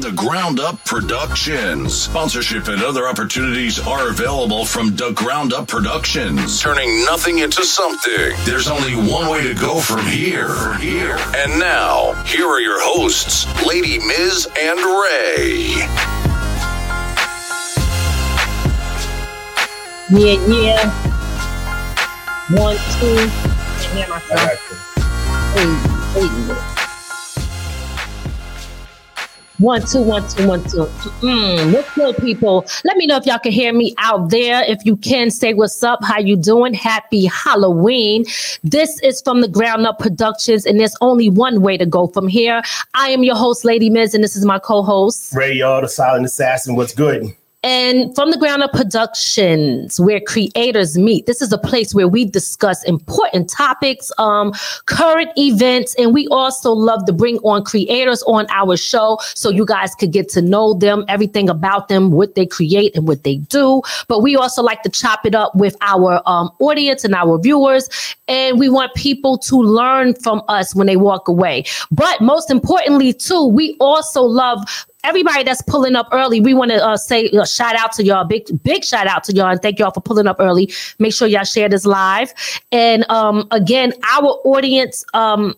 the Ground Up Productions. Sponsorship and other opportunities are available from the Ground Up Productions. Turning nothing into something. There's only one way to go from here. Here. And now, here are your hosts, Lady Miz and Ray. Yeah, yeah. One, two. Can't hear myself. Hey, hey. One, two, one, two, one, two. Mm, what's good, people? Let me know if y'all can hear me out there. If you can, say what's up. How you doing? Happy Halloween. This is from the Ground Up Productions, and there's only one way to go from here. I am your host, Lady Miz, and this is my co-host. Ray, y'all, the silent assassin. What's good? And from the ground up productions, where creators meet. This is a place where we discuss important topics, um, current events, and we also love to bring on creators on our show so you guys could get to know them, everything about them, what they create and what they do. But we also like to chop it up with our um, audience and our viewers, and we want people to learn from us when they walk away. But most importantly, too, we also love everybody that's pulling up early, we want to uh, say uh, shout out to y'all, big big shout out to y'all, and thank y'all for pulling up early. Make sure y'all share this live. And um, again, our audience um,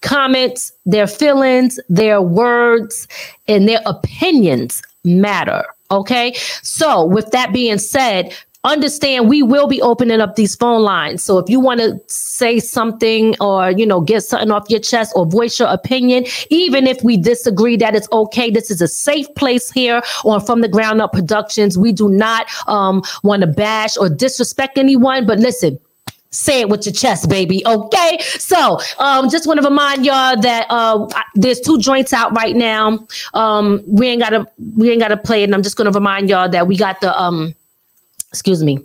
comments, their feelings, their words, and their opinions matter. Okay, so with that being said. Understand we will be opening up these phone lines. So if you want to say something or you know get something off your chest or voice your opinion, even if we disagree that it's okay, this is a safe place here on From the Ground Up Productions. We do not um, want to bash or disrespect anyone, but listen, say it with your chest, baby. Okay. So, um, just want to remind y'all that uh, there's two joints out right now. Um, we ain't gotta we ain't gotta play it. And I'm just gonna remind y'all that we got the um, excuse me.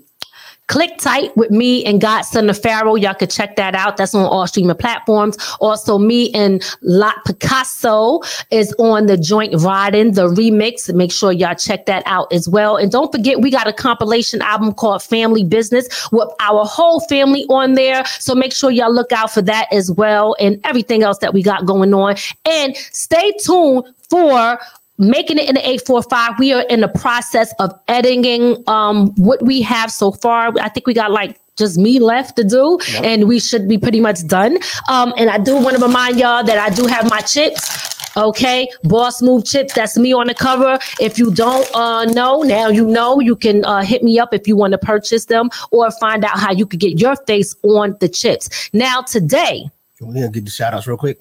Click tight with me and Godson the Pharaoh. Y'all could check that out. That's on all streaming platforms. Also, me and Lot Picasso is on the joint riding the remix. Make sure y'all check that out as well. And don't forget, we got a compilation album called Family Business with our whole family on there. So make sure y'all look out for that as well and everything else that we got going on. And stay tuned for making it in the 845 we are in the process of editing um what we have so far i think we got like just me left to do and we should be pretty much done um and i do want to remind y'all that i do have my chips Okay, Boss Move Chips, that's me on the cover. If you don't uh, know, now you know. You can uh, hit me up if you want to purchase them or find out how you could get your face on the chips. Now, today, Can we get the shout outs real quick?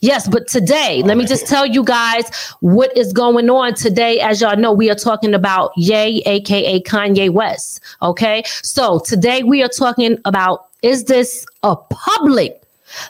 Yes, but today, let me just tell you guys what is going on today. As y'all know, we are talking about Ye, aka Kanye West. Okay, so today we are talking about is this a public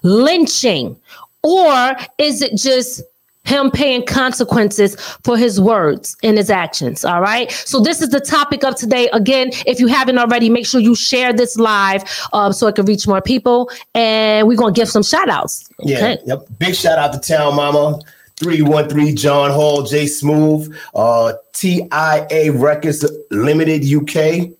lynching or is it just him paying consequences for his words and his actions. All right. So this is the topic of today. Again, if you haven't already, make sure you share this live um, so it can reach more people. And we're gonna give some shout outs. Yeah. Yep. Big shout out to Town Mama. 313 John Hall, J Smooth, uh, TIA Records Limited UK.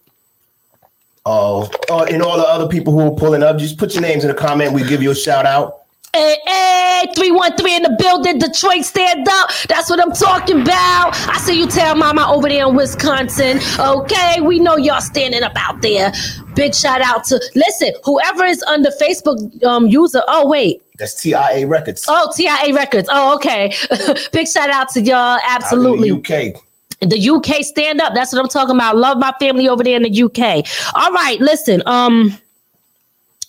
Uh, uh, and all the other people who are pulling up, just put your names in the comment. We give you a shout out. Hey, hey, 313 in the building, Detroit, stand up. That's what I'm talking about. I see you tell mama over there in Wisconsin. Okay, we know y'all standing up out there. Big shout out to, listen, whoever is under Facebook um, user. Oh, wait. That's TIA Records. Oh, TIA Records. Oh, okay. Big shout out to y'all. Absolutely. UK. The UK stand up. That's what I'm talking about. Love my family over there in the UK. All right, listen. Um,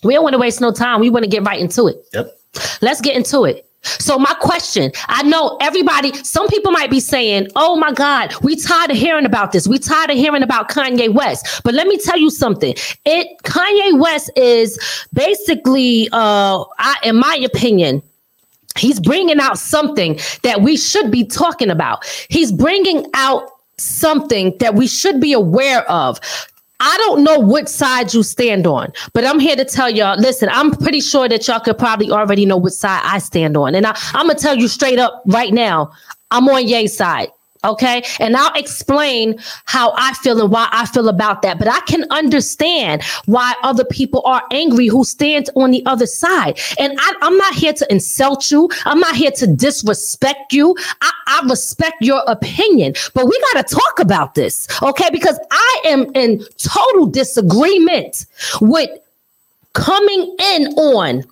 we don't want to waste no time. We want to get right into it. Yep. Let's get into it. So my question, I know everybody, some people might be saying, "Oh my God, we tired of hearing about this. We tired of hearing about Kanye West." But let me tell you something. It Kanye West is basically, uh, I, in my opinion, he's bringing out something that we should be talking about. He's bringing out something that we should be aware of. I don't know what side you stand on, but I'm here to tell y'all. Listen, I'm pretty sure that y'all could probably already know what side I stand on, and I, I'm gonna tell you straight up right now. I'm on Ye's side. Okay. And I'll explain how I feel and why I feel about that. But I can understand why other people are angry who stand on the other side. And I, am not here to insult you. I'm not here to disrespect you. I, I respect your opinion, but we got to talk about this. Okay. Because I am in total disagreement with coming in on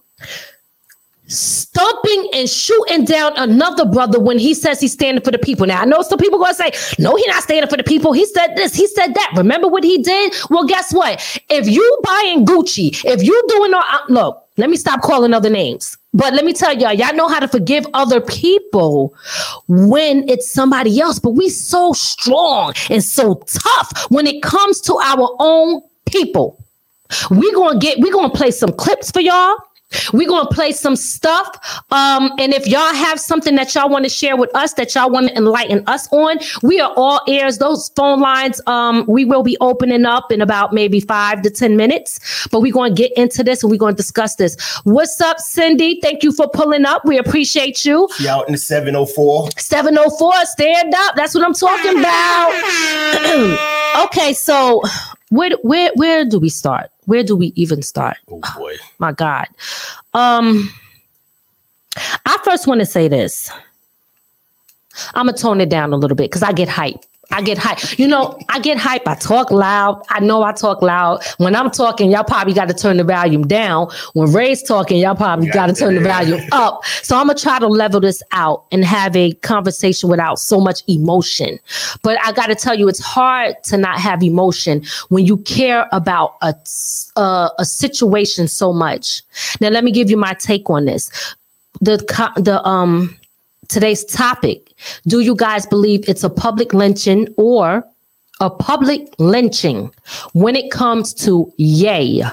stumping and shooting down another brother when he says he's standing for the people. Now I know some people gonna say, no, he's not standing for the people. He said this, he said that. Remember what he did? Well, guess what? If you buying Gucci, if you doing all uh, look, let me stop calling other names. But let me tell y'all, y'all know how to forgive other people when it's somebody else. But we so strong and so tough when it comes to our own people. we gonna get, we gonna play some clips for y'all. We're going to play some stuff. Um, and if y'all have something that y'all want to share with us, that y'all want to enlighten us on, we are all ears. Those phone lines, um, we will be opening up in about maybe five to 10 minutes. But we're going to get into this and we're going to discuss this. What's up, Cindy? Thank you for pulling up. We appreciate you. She out in the 704. 704, stand up. That's what I'm talking about. okay, so where where where do we start? Where do we even start? Oh boy. My God. Um I first want to say this. I'm gonna tone it down a little bit because I get hype. I get hype. You know, I get hype. I talk loud. I know I talk loud. When I'm talking, y'all probably got to turn the volume down. When Ray's talking, y'all probably got to turn the volume up. So I'm gonna try to level this out and have a conversation without so much emotion. But I got to tell you, it's hard to not have emotion when you care about a uh, a situation so much. Now, let me give you my take on this. The the um today's topic. Do you guys believe it's a public lynching or a public lynching when it comes to Ye?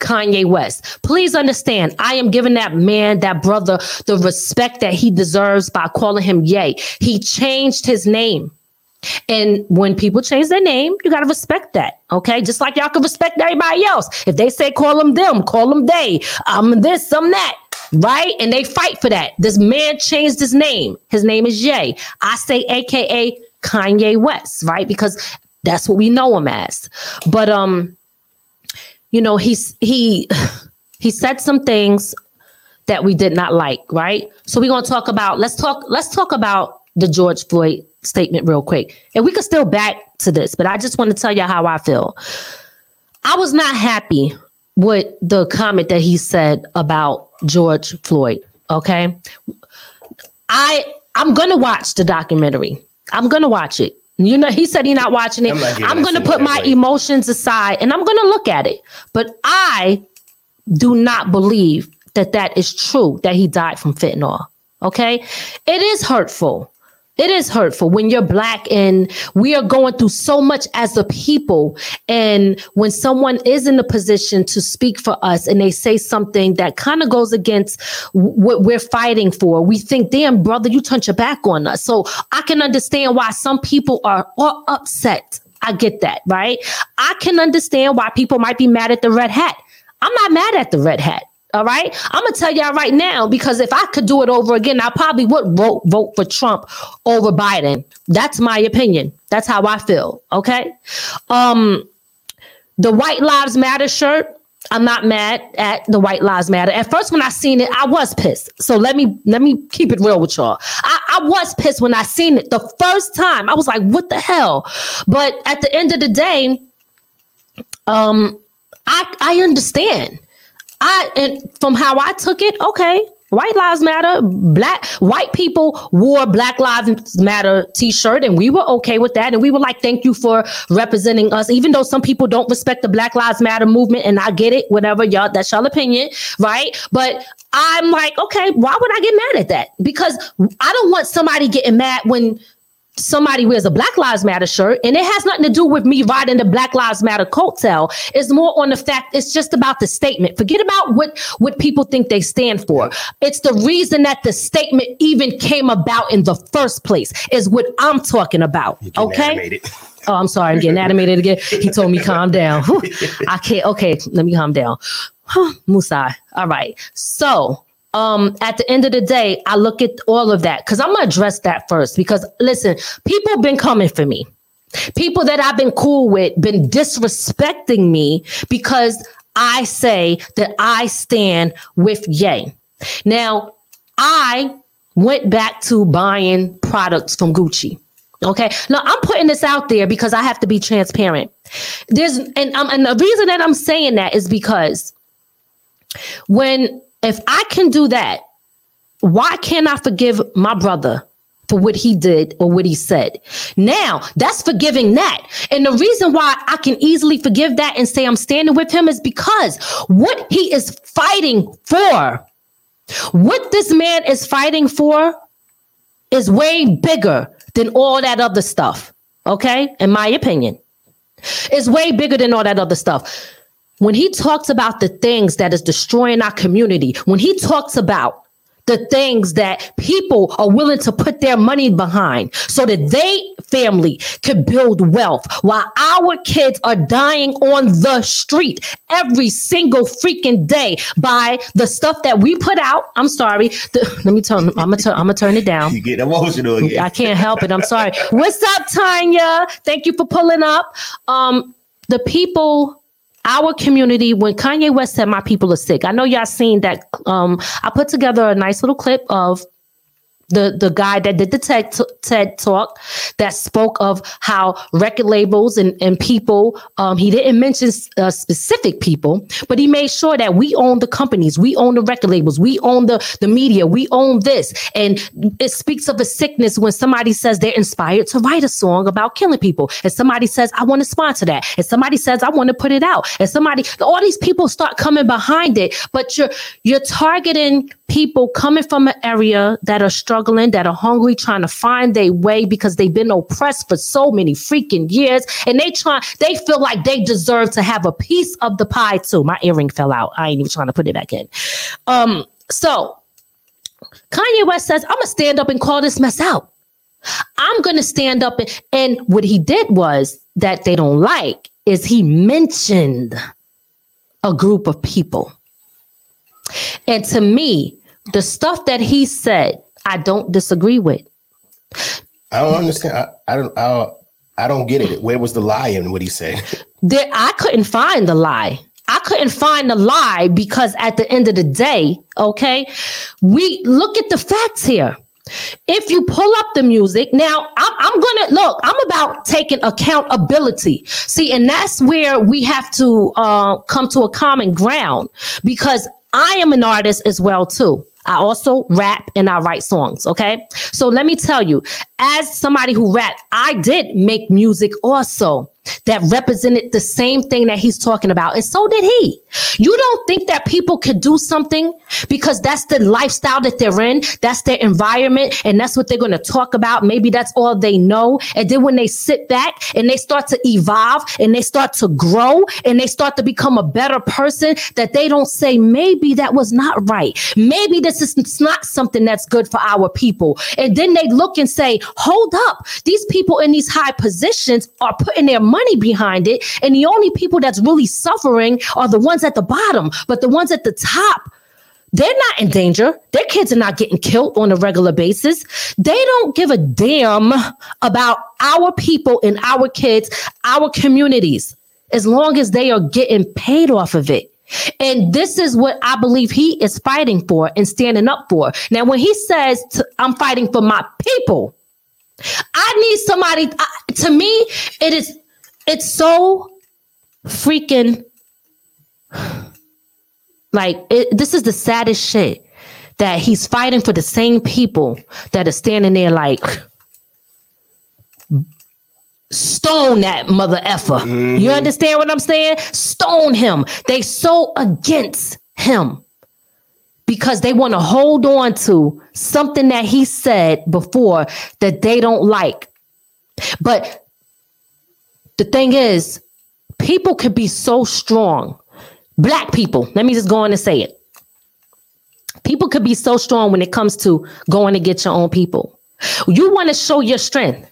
Kanye West. Please understand, I am giving that man, that brother, the respect that he deserves by calling him Ye. He changed his name. And when people change their name, you got to respect that. Okay. Just like y'all can respect everybody else. If they say call them them, call them they, I'm this, I'm that right? And they fight for that. This man changed his name. His name is Jay. I say AKA Kanye West, right? Because that's what we know him as. But um, you know, he's he he said some things that we did not like, right? So we're gonna talk about let's talk let's talk about the George Floyd statement real quick. And we could still back to this, but I just want to tell you how I feel. I was not happy with the comment that he said about George Floyd. Okay. I I'm gonna watch the documentary. I'm gonna watch it. You know, he said he's not watching it. I'm, I'm gonna put my way. emotions aside and I'm gonna look at it. But I do not believe that that is true that he died from fentanyl. Okay, it is hurtful. It is hurtful when you're black and we are going through so much as a people. And when someone is in a position to speak for us and they say something that kind of goes against what we're fighting for, we think, damn, brother, you turned your back on us. So I can understand why some people are, are upset. I get that, right? I can understand why people might be mad at the red hat. I'm not mad at the red hat. All right. I'm gonna tell y'all right now because if I could do it over again, I probably would vote vote for Trump over Biden. That's my opinion. That's how I feel. Okay. Um, the White Lives Matter shirt. I'm not mad at the White Lives Matter. At first, when I seen it, I was pissed. So let me let me keep it real with y'all. I, I was pissed when I seen it the first time. I was like, "What the hell?" But at the end of the day, um, I I understand I and from how I took it, okay, White Lives Matter. Black white people wore Black Lives Matter t-shirt and we were okay with that. And we were like, thank you for representing us. Even though some people don't respect the Black Lives Matter movement, and I get it, whatever, y'all, that's y'all opinion, right? But I'm like, okay, why would I get mad at that? Because I don't want somebody getting mad when somebody wears a Black Lives Matter shirt, and it has nothing to do with me riding the Black Lives Matter coattail. It's more on the fact it's just about the statement. Forget about what what people think they stand for. It's the reason that the statement even came about in the first place. Is what I'm talking about. Okay. Oh, I'm sorry. I'm getting animated again. He told me calm down. I can't. Okay, let me calm down. Musai. All right. So um, at the end of the day, I look at all of that because I'm gonna address that first. Because listen, people been coming for me. People that I've been cool with been disrespecting me because I say that I stand with Ye. Now, I went back to buying products from Gucci. Okay. Now I'm putting this out there because I have to be transparent. There's and um, and the reason that I'm saying that is because when if I can do that, why can't I forgive my brother for what he did or what he said. Now, that's forgiving that. And the reason why I can easily forgive that and say I'm standing with him is because what he is fighting for, what this man is fighting for, is way bigger than all that other stuff. Okay? In my opinion, it's way bigger than all that other stuff when he talks about the things that is destroying our community, when he talks about the things that people are willing to put their money behind so that they family could build wealth while our kids are dying on the street every single freaking day by the stuff that we put out. I'm sorry. The, let me turn i'm gonna turn i'm gonna turn it down. You get emotional again. i can't help it. I'm sorry. What's up tanya? Thank you for pulling up. Um the people our community when Kanye West said my people are sick. I know y'all seen that um I put together a nice little clip of the the guy that did the TED, TED talk that spoke of how record labels and, and people um, he didn't mention uh, specific people but he made sure that we own the companies we own the record labels we own the the media we own this. And it speaks of a sickness when somebody says they're inspired to write a song about killing people. And somebody says I want to sponsor that. And somebody says I want to put it out. And somebody all these people start coming behind it but you're you're targeting people coming from an area that are struggling, that are hungry, trying to find their way because they've been oppressed for so many freaking years. And they try, they feel like they deserve to have a piece of the pie too. My earring fell out. I ain't even trying to put it back in. Um, so Kanye West says, I'm gonna stand up and call this mess out. I'm gonna stand up and, and what he did was that they don't like is he mentioned a group of people. And to me, the stuff that he said, I don't disagree with. I don't understand. I, I don't. I, I don't get it. Where was the lie in what he said? There, I couldn't find the lie. I couldn't find the lie because at the end of the day, okay, we look at the facts here. If you pull up the music, now I'm, I'm gonna look, I'm about taking accountability. See, and that's where we have to uh, come to a common ground because I am an artist as well too. I also rap and I write songs. Okay. So let me tell you, as somebody who rap, I did make music also that represented the same thing that he's talking about. And so did he. You don't think that people could do something because that's the lifestyle that they're in, that's their environment, and that's what they're going to talk about. Maybe that's all they know. And then when they sit back and they start to evolve and they start to grow and they start to become a better person, that they don't say, maybe that was not right. Maybe this is not something that's good for our people. And then they look and say, hold up, these people in these high positions are putting their money behind it. And the only people that's really suffering are the ones at the bottom, but the ones at the top, they're not in danger. Their kids are not getting killed on a regular basis. They don't give a damn about our people and our kids, our communities, as long as they are getting paid off of it. And this is what I believe he is fighting for and standing up for. Now, when he says, I'm fighting for my people, I need somebody, uh, to me, it is it's so freaking like it, this is the saddest shit that he's fighting for the same people that are standing there like stone that mother effer. Mm-hmm. You understand what I'm saying? Stone him. They so against him because they want to hold on to something that he said before that they don't like. But the thing is, people could be so strong. Black people, let me just go on and say it. People could be so strong when it comes to going to get your own people. You want to show your strength.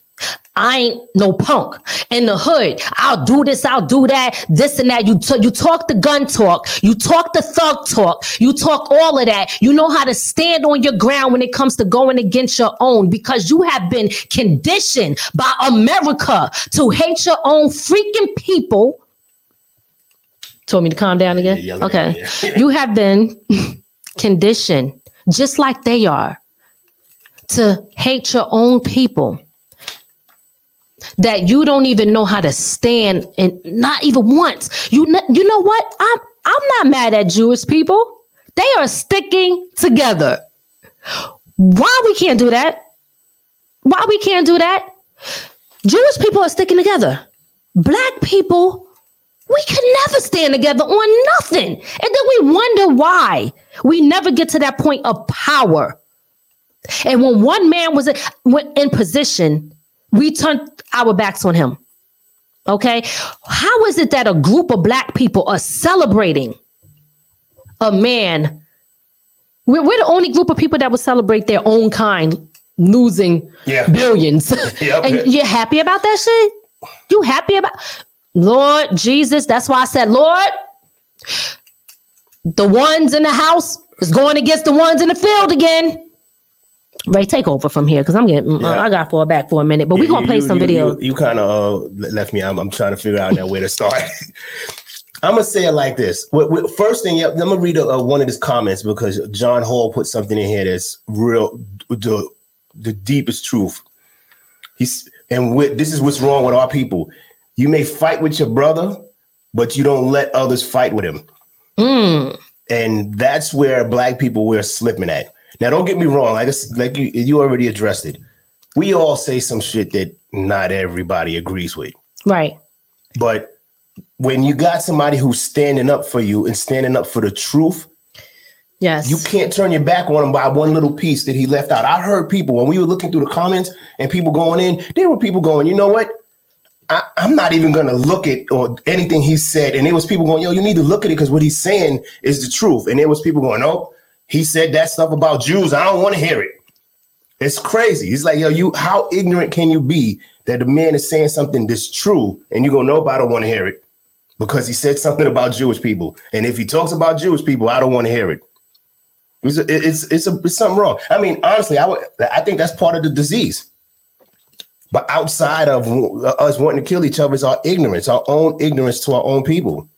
I ain't no punk in the hood. I'll do this, I'll do that, this and that. You t- you talk the gun talk, you talk the thug talk, you talk all of that. You know how to stand on your ground when it comes to going against your own because you have been conditioned by America to hate your own freaking people. Told me to calm down again. Yeah, okay, you have been conditioned just like they are to hate your own people that you don't even know how to stand and not even once. You know, you know what? I'm I'm not mad at Jewish people. They are sticking together. Why we can't do that? Why we can't do that? Jewish people are sticking together. Black people, we can never stand together on nothing. And then we wonder why we never get to that point of power. And when one man was in position, we turned our backs on him. Okay. How is it that a group of black people are celebrating a man? We're, we're the only group of people that would celebrate their own kind losing yeah. billions. Yep. and you're happy about that shit? You happy about Lord Jesus? That's why I said, Lord, the ones in the house is going against the ones in the field again. Ray, take over from here because I'm getting. Yeah. I got fall back for a minute, but we're gonna play you, some you, video. You, you kind of uh, left me. I'm, I'm, trying to figure out now where to start. I'm gonna say it like this. First thing, yeah, I'm gonna read a, a, one of his comments because John Hall put something in here that's real, the the deepest truth. He's and with, this is what's wrong with our people. You may fight with your brother, but you don't let others fight with him. Mm. And that's where black people we're slipping at now, don't get me wrong. I just like you, you already addressed it. We all say some shit that not everybody agrees with. Right. But when you got somebody who's standing up for you and standing up for the truth, yes, you can't turn your back on him by one little piece that he left out. I heard people when we were looking through the comments and people going in, there were people going, you know what? I, am not even gonna look at or anything he said. And there was people going, yo, you need to look at it because what he's saying is the truth. And there was people going, oh, he said that stuff about Jews. I don't want to hear it. It's crazy. He's like, yo, you how ignorant can you be that the man is saying something that's true and you go, nope, I don't want to hear it because he said something about Jewish people. And if he talks about Jewish people, I don't want to hear it. It's a, it's it's, a, it's something wrong. I mean, honestly, I would I think that's part of the disease. But outside of uh, us wanting to kill each other is our ignorance, our own ignorance to our own people.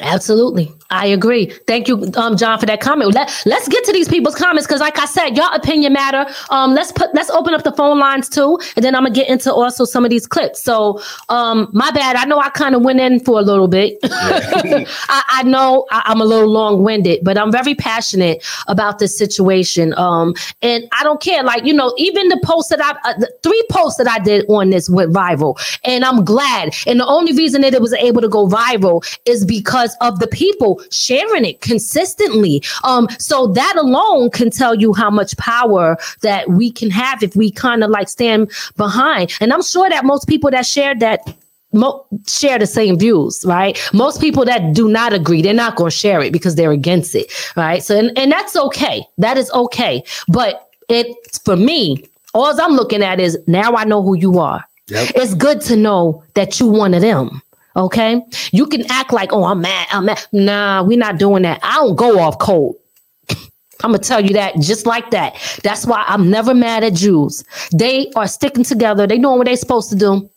Absolutely. I agree. Thank you, um, John, for that comment. Let, let's get to these people's comments because, like I said, your opinion matter. Um, let's put let's open up the phone lines too, and then I'm gonna get into also some of these clips. So, um, my bad. I know I kind of went in for a little bit. I, I, know I, am a little long winded, but I'm very passionate about this situation. Um, and I don't care. Like you know, even the post that I, uh, the three posts that I did on this went viral, and I'm glad. And the only reason that it was able to go viral is because of the people sharing it consistently. Um, so that alone can tell you how much power that we can have if we kind of like stand behind. And I'm sure that most people that shared that Mo- share the same views, right? Most people that do not agree, they're not going to share it because they're against it, right? So, and, and that's okay. That is okay. But it, for me, all I'm looking at is now I know who you are. Yep. It's good to know that you one of them. Okay. You can act like, oh, I'm mad. I'm mad. Nah, we're not doing that. I don't go off cold. I'm gonna tell you that just like that. That's why I'm never mad at Jews. They are sticking together. They doing what they're supposed to do.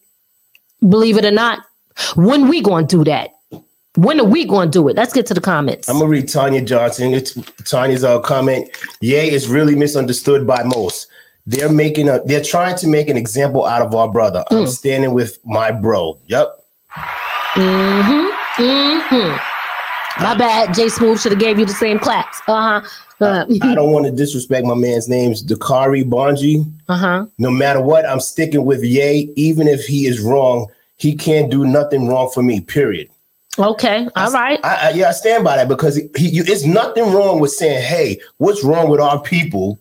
Believe it or not. When we gonna do that? When are we going to do it? Let's get to the comments. I'm gonna read Tanya Johnson. It's Tanya's uh, comment. Ye is really misunderstood by most. They're making a. They're trying to make an example out of our brother. Mm. I'm standing with my bro. Yep. Mm-hmm. Mm-hmm. My bad. Jay Smooth should have gave you the same claps. Uh huh. Uh, I don't want to disrespect my man's name's Dakari Bonji. Uh huh. No matter what, I'm sticking with Ye. Even if he is wrong, he can't do nothing wrong for me. Period. Okay. All right. I, I, yeah, I stand by that because he, he, it's nothing wrong with saying, "Hey, what's wrong with our people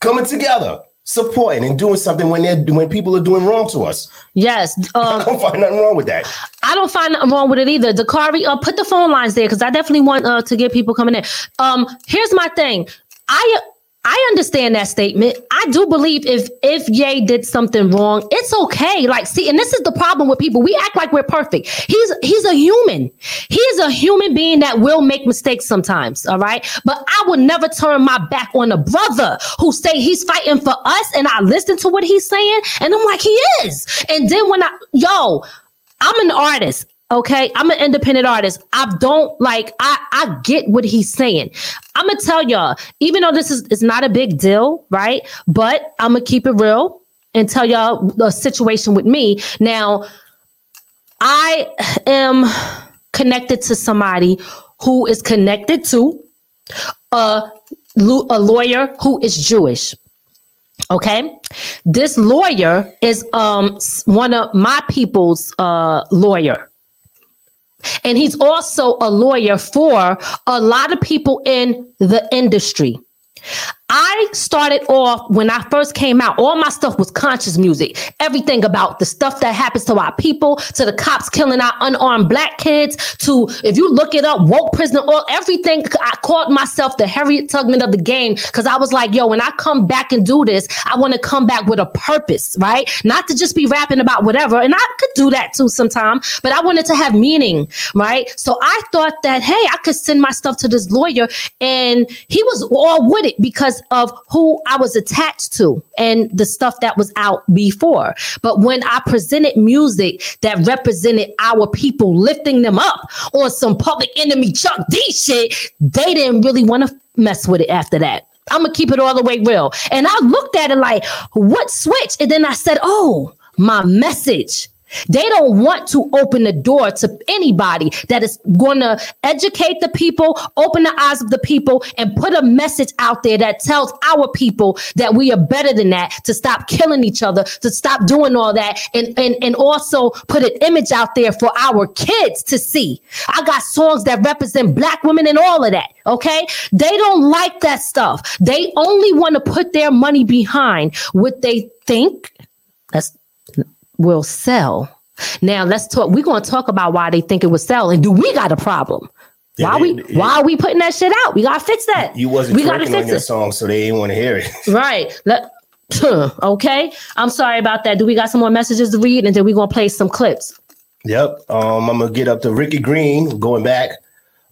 coming together?" Supporting and doing something when they're when people are doing wrong to us. Yes, um, I don't find nothing wrong with that. I don't find nothing wrong with it either. Dakari, uh, put the phone lines there because I definitely want uh, to get people coming in. Um, here's my thing. I I understand that statement. I do believe if if Ye did something wrong, it's okay. Like, see, and this is the problem with people. We act like we're perfect. He's he's a human. He's a human being that will make mistakes sometimes. All right. But I would never turn my back on a brother who say he's fighting for us and I listen to what he's saying, and I'm like, he is. And then when I yo, I'm an artist. Okay, I'm an independent artist. I don't like. I I get what he's saying. I'm gonna tell y'all, even though this is is not a big deal, right? But I'm gonna keep it real and tell y'all the situation with me. Now, I am connected to somebody who is connected to a a lawyer who is Jewish. Okay, this lawyer is um one of my people's uh lawyer and he's also a lawyer for a lot of people in the industry. I started off when I first came out, all my stuff was conscious music. Everything about the stuff that happens to our people, to the cops killing our unarmed black kids, to if you look it up, woke prisoner, all everything. I called myself the Harriet Tubman of the game because I was like, yo, when I come back and do this, I want to come back with a purpose, right? Not to just be rapping about whatever. And I could do that too sometime, but I wanted to have meaning, right? So I thought that, hey, I could send my stuff to this lawyer and he was all with it because of who I was attached to and the stuff that was out before. But when I presented music that represented our people, lifting them up on some public enemy Chuck D shit, they didn't really want to mess with it after that. I'm gonna keep it all the way real. And I looked at it like, what switch? And then I said, oh, my message they don't want to open the door to anybody that is going to educate the people, open the eyes of the people, and put a message out there that tells our people that we are better than that, to stop killing each other, to stop doing all that, and, and, and also put an image out there for our kids to see. I got songs that represent black women and all of that. Okay. They don't like that stuff. They only want to put their money behind what they think. That's will sell. Now let's talk. We're going to talk about why they think it will sell, and do we got a problem? Yeah, why they, we why are we putting that shit out? We gotta fix that. You wasn't we gotta fix on your it. song, so they didn't want to hear it. Right. Let, okay. I'm sorry about that. Do we got some more messages to read, and then we're gonna play some clips? Yep. Um, I'm gonna get up to Ricky Green. Going back,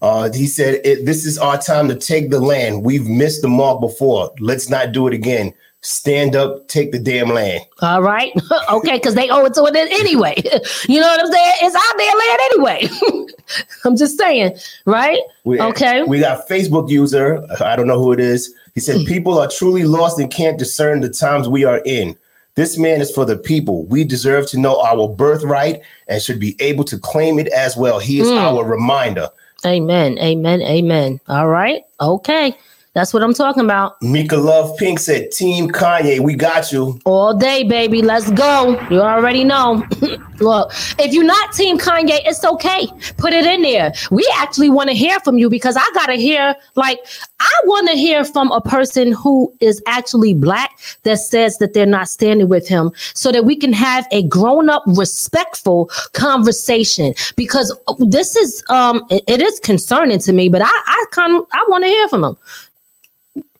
uh, he said, "This is our time to take the land. We've missed the mark before. Let's not do it again." Stand up, take the damn land. All right. okay, because they owe it to it anyway. you know what I'm saying? It's our damn land anyway. I'm just saying, right? We, okay. We got Facebook user. I don't know who it is. He said, People are truly lost and can't discern the times we are in. This man is for the people. We deserve to know our birthright and should be able to claim it as well. He is mm. our reminder. Amen. Amen. Amen. All right. Okay. That's what I'm talking about. Mika Love Pink said, Team Kanye, we got you. All day, baby. Let's go. You already know. Look, if you're not Team Kanye, it's okay. Put it in there. We actually want to hear from you because I got to hear, like, I want to hear from a person who is actually black that says that they're not standing with him so that we can have a grown up, respectful conversation because this is, um, it, it is concerning to me, but I, I kind of, I want to hear from him.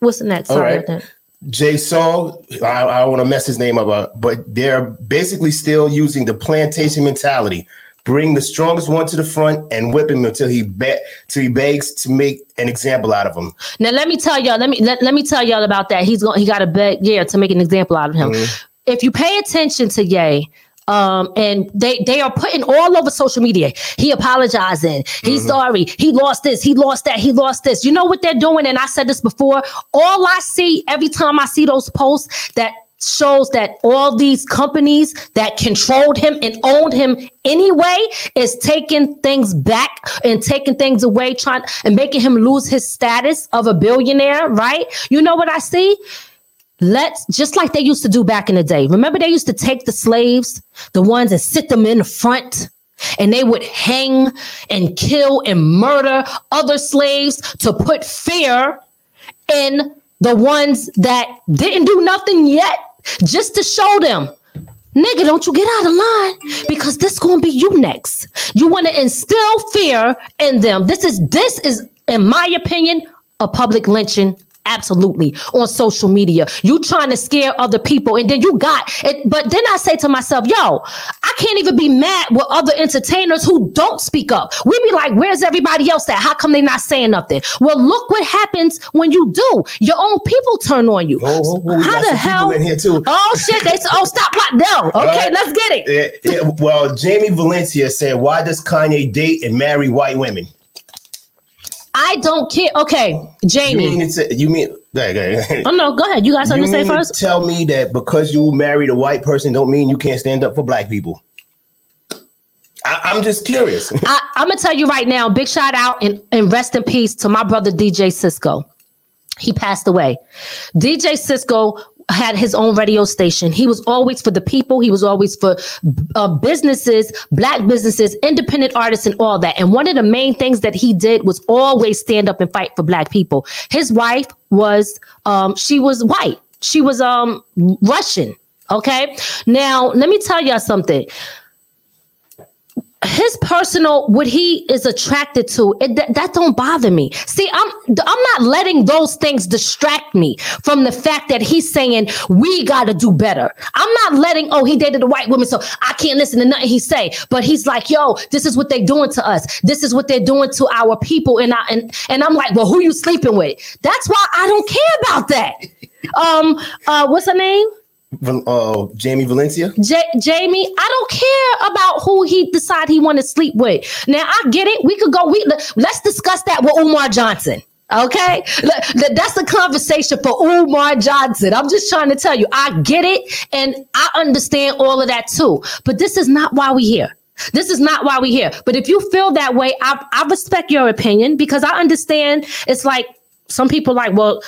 What's the next? Sorry All right. Jay Saul, I, I want to mess his name up, uh, but they're basically still using the plantation mentality. Bring the strongest one to the front and whip him until he be- till he begs to make an example out of him. Now let me tell y'all. Let me let, let me tell y'all about that. He's going. He got a beg. Yeah, to make an example out of him. Mm-hmm. If you pay attention to Ye, um, and they they are putting all over social media. He apologizing. He's mm-hmm. sorry. He lost this. He lost that. He lost this. You know what they're doing? And I said this before. All I see every time I see those posts that shows that all these companies that controlled him and owned him anyway is taking things back and taking things away, trying and making him lose his status of a billionaire, right? You know what I see? Let's just like they used to do back in the day. Remember, they used to take the slaves, the ones and sit them in the front, and they would hang and kill and murder other slaves to put fear in the ones that didn't do nothing yet just to show them nigga don't you get out of line because this gonna be you next you want to instill fear in them this is this is in my opinion a public lynching Absolutely. On social media. You trying to scare other people. And then you got it. But then I say to myself, yo, I can't even be mad with other entertainers who don't speak up. We be like, where's everybody else at? How come they not saying nothing? Well, look what happens when you do. Your own people turn on you. Oh, oh, oh How the hell? In here too. Oh shit. They oh stop right no. Okay, uh, let's get it. Yeah, well, Jamie Valencia said, why does Kanye date and marry white women? I don't care. Okay, Jamie. You mean, to, you mean go ahead, Oh no, go ahead. You got something you to say first? Tell me that because you married a white person don't mean you can't stand up for black people. I, am just curious. I, am gonna tell you right now, big shout out and, and rest in peace to my brother DJ Cisco. He passed away. DJ Cisco had his own radio station. He was always for the people. He was always for uh, businesses, black businesses, independent artists, and all that. And one of the main things that he did was always stand up and fight for black people. His wife was, um, she was white. She was um Russian. Okay. Now let me tell y'all something his personal what he is attracted to it, that, that don't bother me. See i'm i'm not letting those things distract me from the fact that he's saying we got to do better. I'm not letting oh he dated a white woman so i can't listen to nothing he say. But he's like yo this is what they're doing to us. This is what they're doing to our people. And i and, and i'm like well who you sleeping with? That's why i don't care about that. Um uh what's her name uh, Jamie Valencia? J- Jamie, I don't care about who he decide he want to sleep with. Now I get it. We could go. We let's discuss that with Umar Johnson. Okay, that's a conversation for Umar Johnson. I'm just trying to tell you, I get it, and I understand all of that too. But this is not why we here. This is not why we here. But if you feel that way, I, I respect your opinion because I understand. It's like some people like, well,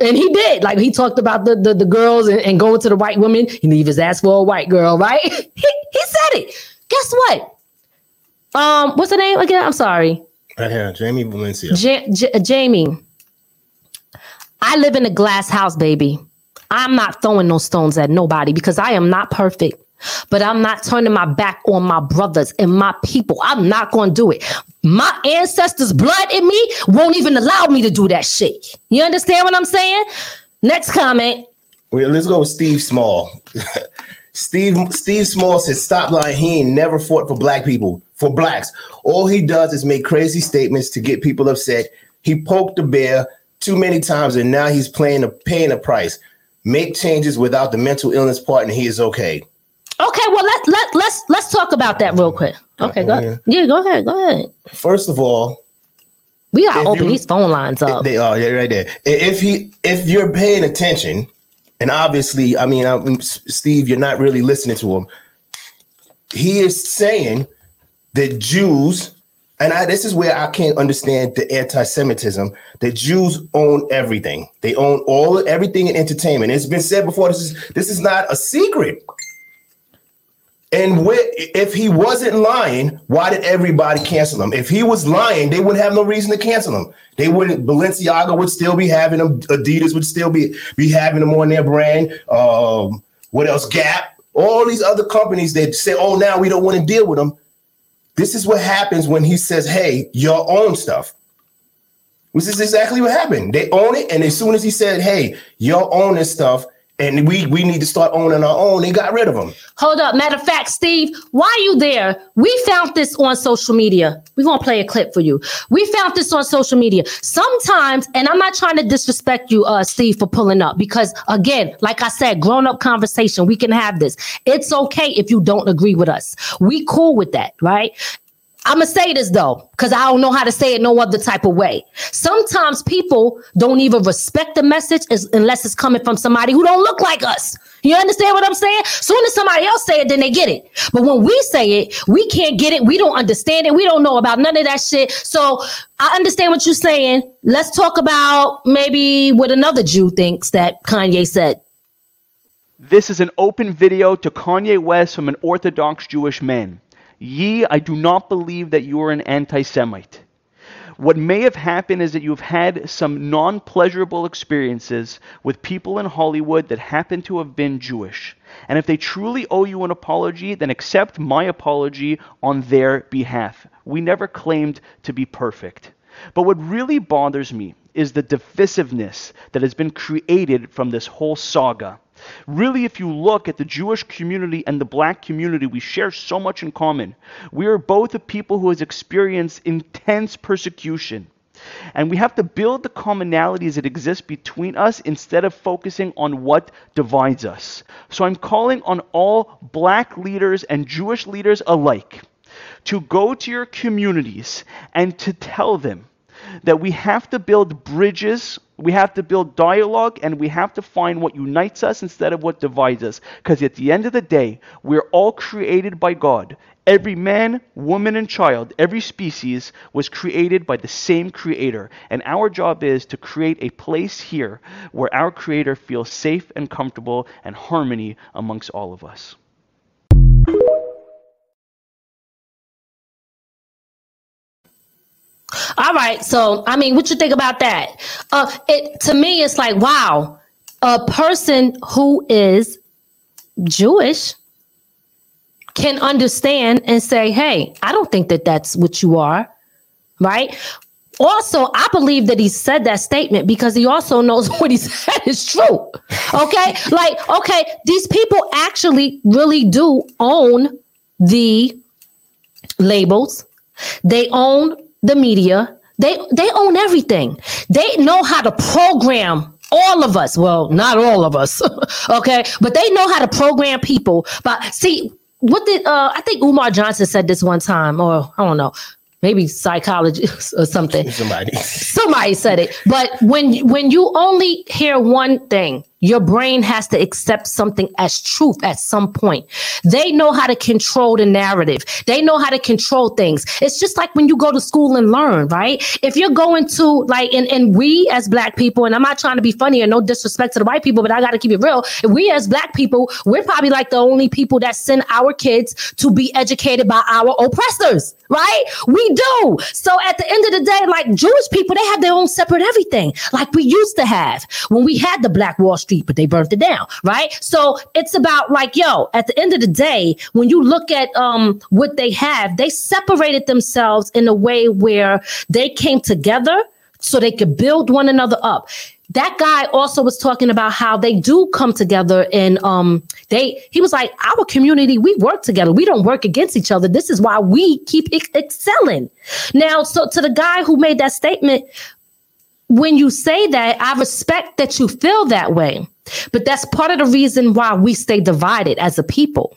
and he did. Like he talked about the the, the girls and, and, going to the white women. He leave his ass for a white girl, right? he, he said it. Guess what? Um, what's the name again? I'm sorry. Right here, Jamie Valencia. J- J- Jamie. I live in a glass house, baby. I'm not throwing no stones at nobody because I am not perfect. But I'm not turning my back on my brothers and my people. I'm not going to do it. My ancestors' blood in me won't even allow me to do that shit. You understand what I'm saying? Next comment. Well, let's go with Steve Small. Steve Steve Small said, "Stop lying. He ain't never fought for black people, for blacks. All he does is make crazy statements to get people upset. He poked the bear too many times, and now he's playing a paying a price. Make changes without the mental illness part, and he is okay." Okay, well let let let's let's talk about that real quick. Okay, go ahead. Yeah, go ahead. Go ahead. First of all, we gotta open you, these phone lines up. They are yeah, right there. If he if you're paying attention, and obviously, I mean, I'm, Steve, you're not really listening to him. He is saying that Jews, and I, this is where I can't understand the anti-Semitism. That Jews own everything. They own all everything in entertainment. It's been said before. This is this is not a secret. And if he wasn't lying, why did everybody cancel him? If he was lying, they wouldn't have no reason to cancel him. They wouldn't. Balenciaga would still be having them. Adidas would still be be having them on their brand. Um, what else? Gap. All these other companies that say, "Oh, now we don't want to deal with them." This is what happens when he says, "Hey, your own stuff." Which is exactly what happened. They own it, and as soon as he said, "Hey, your own this stuff," and we we need to start owning our own. They got rid of them. Hold up. Matter of fact, Steve, why are you there? We found this on social media. We're gonna play a clip for you. We found this on social media. Sometimes, and I'm not trying to disrespect you, uh, Steve, for pulling up because again, like I said, grown up conversation. We can have this. It's okay if you don't agree with us. We cool with that, right? I'm gonna say this though, because I don't know how to say it no other type of way. Sometimes people don't even respect the message as, unless it's coming from somebody who don't look like us. You understand what I'm saying? Soon as somebody else say it, then they get it. But when we say it, we can't get it. We don't understand it. We don't know about none of that shit. So I understand what you're saying. Let's talk about maybe what another Jew thinks that Kanye said. This is an open video to Kanye West from an Orthodox Jewish man. Ye, I do not believe that you are an anti Semite. What may have happened is that you've had some non pleasurable experiences with people in Hollywood that happen to have been Jewish. And if they truly owe you an apology, then accept my apology on their behalf. We never claimed to be perfect. But what really bothers me is the divisiveness that has been created from this whole saga. Really, if you look at the Jewish community and the black community, we share so much in common. We are both a people who has experienced intense persecution. And we have to build the commonalities that exist between us instead of focusing on what divides us. So I'm calling on all black leaders and Jewish leaders alike to go to your communities and to tell them that we have to build bridges, we have to build dialogue, and we have to find what unites us instead of what divides us. Because at the end of the day, we're all created by God. Every man, woman, and child, every species was created by the same creator. And our job is to create a place here where our creator feels safe and comfortable and harmony amongst all of us. All right. So, I mean, what you think about that? Uh, it to me, it's like, wow, a person who is Jewish can understand and say, hey, I don't think that that's what you are. Right. Also, I believe that he said that statement because he also knows what he said is true. Okay. like, okay, these people actually really do own the labels, they own the media. They they own everything. They know how to program all of us. Well, not all of us, okay, but they know how to program people. But see, what did uh, I think Umar Johnson said this one time, or I don't know, maybe psychologist or something. Somebody. Somebody said it. But when when you only hear one thing, your brain has to accept something as truth at some point. They know how to control the narrative. They know how to control things. It's just like when you go to school and learn, right? If you're going to like, and, and we as black people, and I'm not trying to be funny or no disrespect to the white people, but I got to keep it real. We as black people, we're probably like the only people that send our kids to be educated by our oppressors, right? We do. So at the end of the day, like Jewish people, they have their own separate everything, like we used to have when we had the Black Wall Street Street, but they burnt it down, right? So it's about like, yo, at the end of the day, when you look at um what they have, they separated themselves in a way where they came together so they could build one another up. That guy also was talking about how they do come together and um they he was like our community we work together. We don't work against each other. This is why we keep ex- excelling. Now so to the guy who made that statement when you say that, I respect that you feel that way, but that's part of the reason why we stay divided as a people.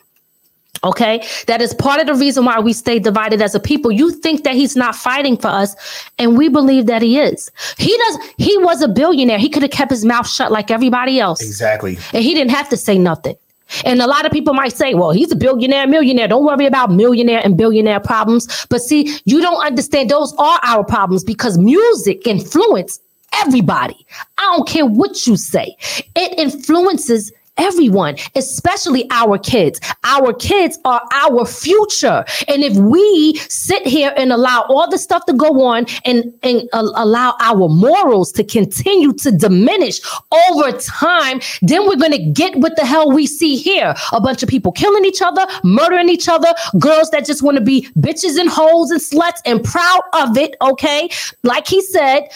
Okay, that is part of the reason why we stay divided as a people. You think that he's not fighting for us, and we believe that he is. He does. He was a billionaire. He could have kept his mouth shut like everybody else. Exactly. And he didn't have to say nothing. And a lot of people might say, well, he's a billionaire, millionaire. Don't worry about millionaire and billionaire problems. But see, you don't understand those are our problems because music influence everybody. I don't care what you say. It influences everyone, especially our kids. Our kids are our future. And if we sit here and allow all the stuff to go on and, and uh, allow our morals to continue to diminish over time, then we're going to get what the hell we see here. A bunch of people killing each other, murdering each other, girls that just want to be bitches and hoes and sluts and proud of it. Okay. Like he said,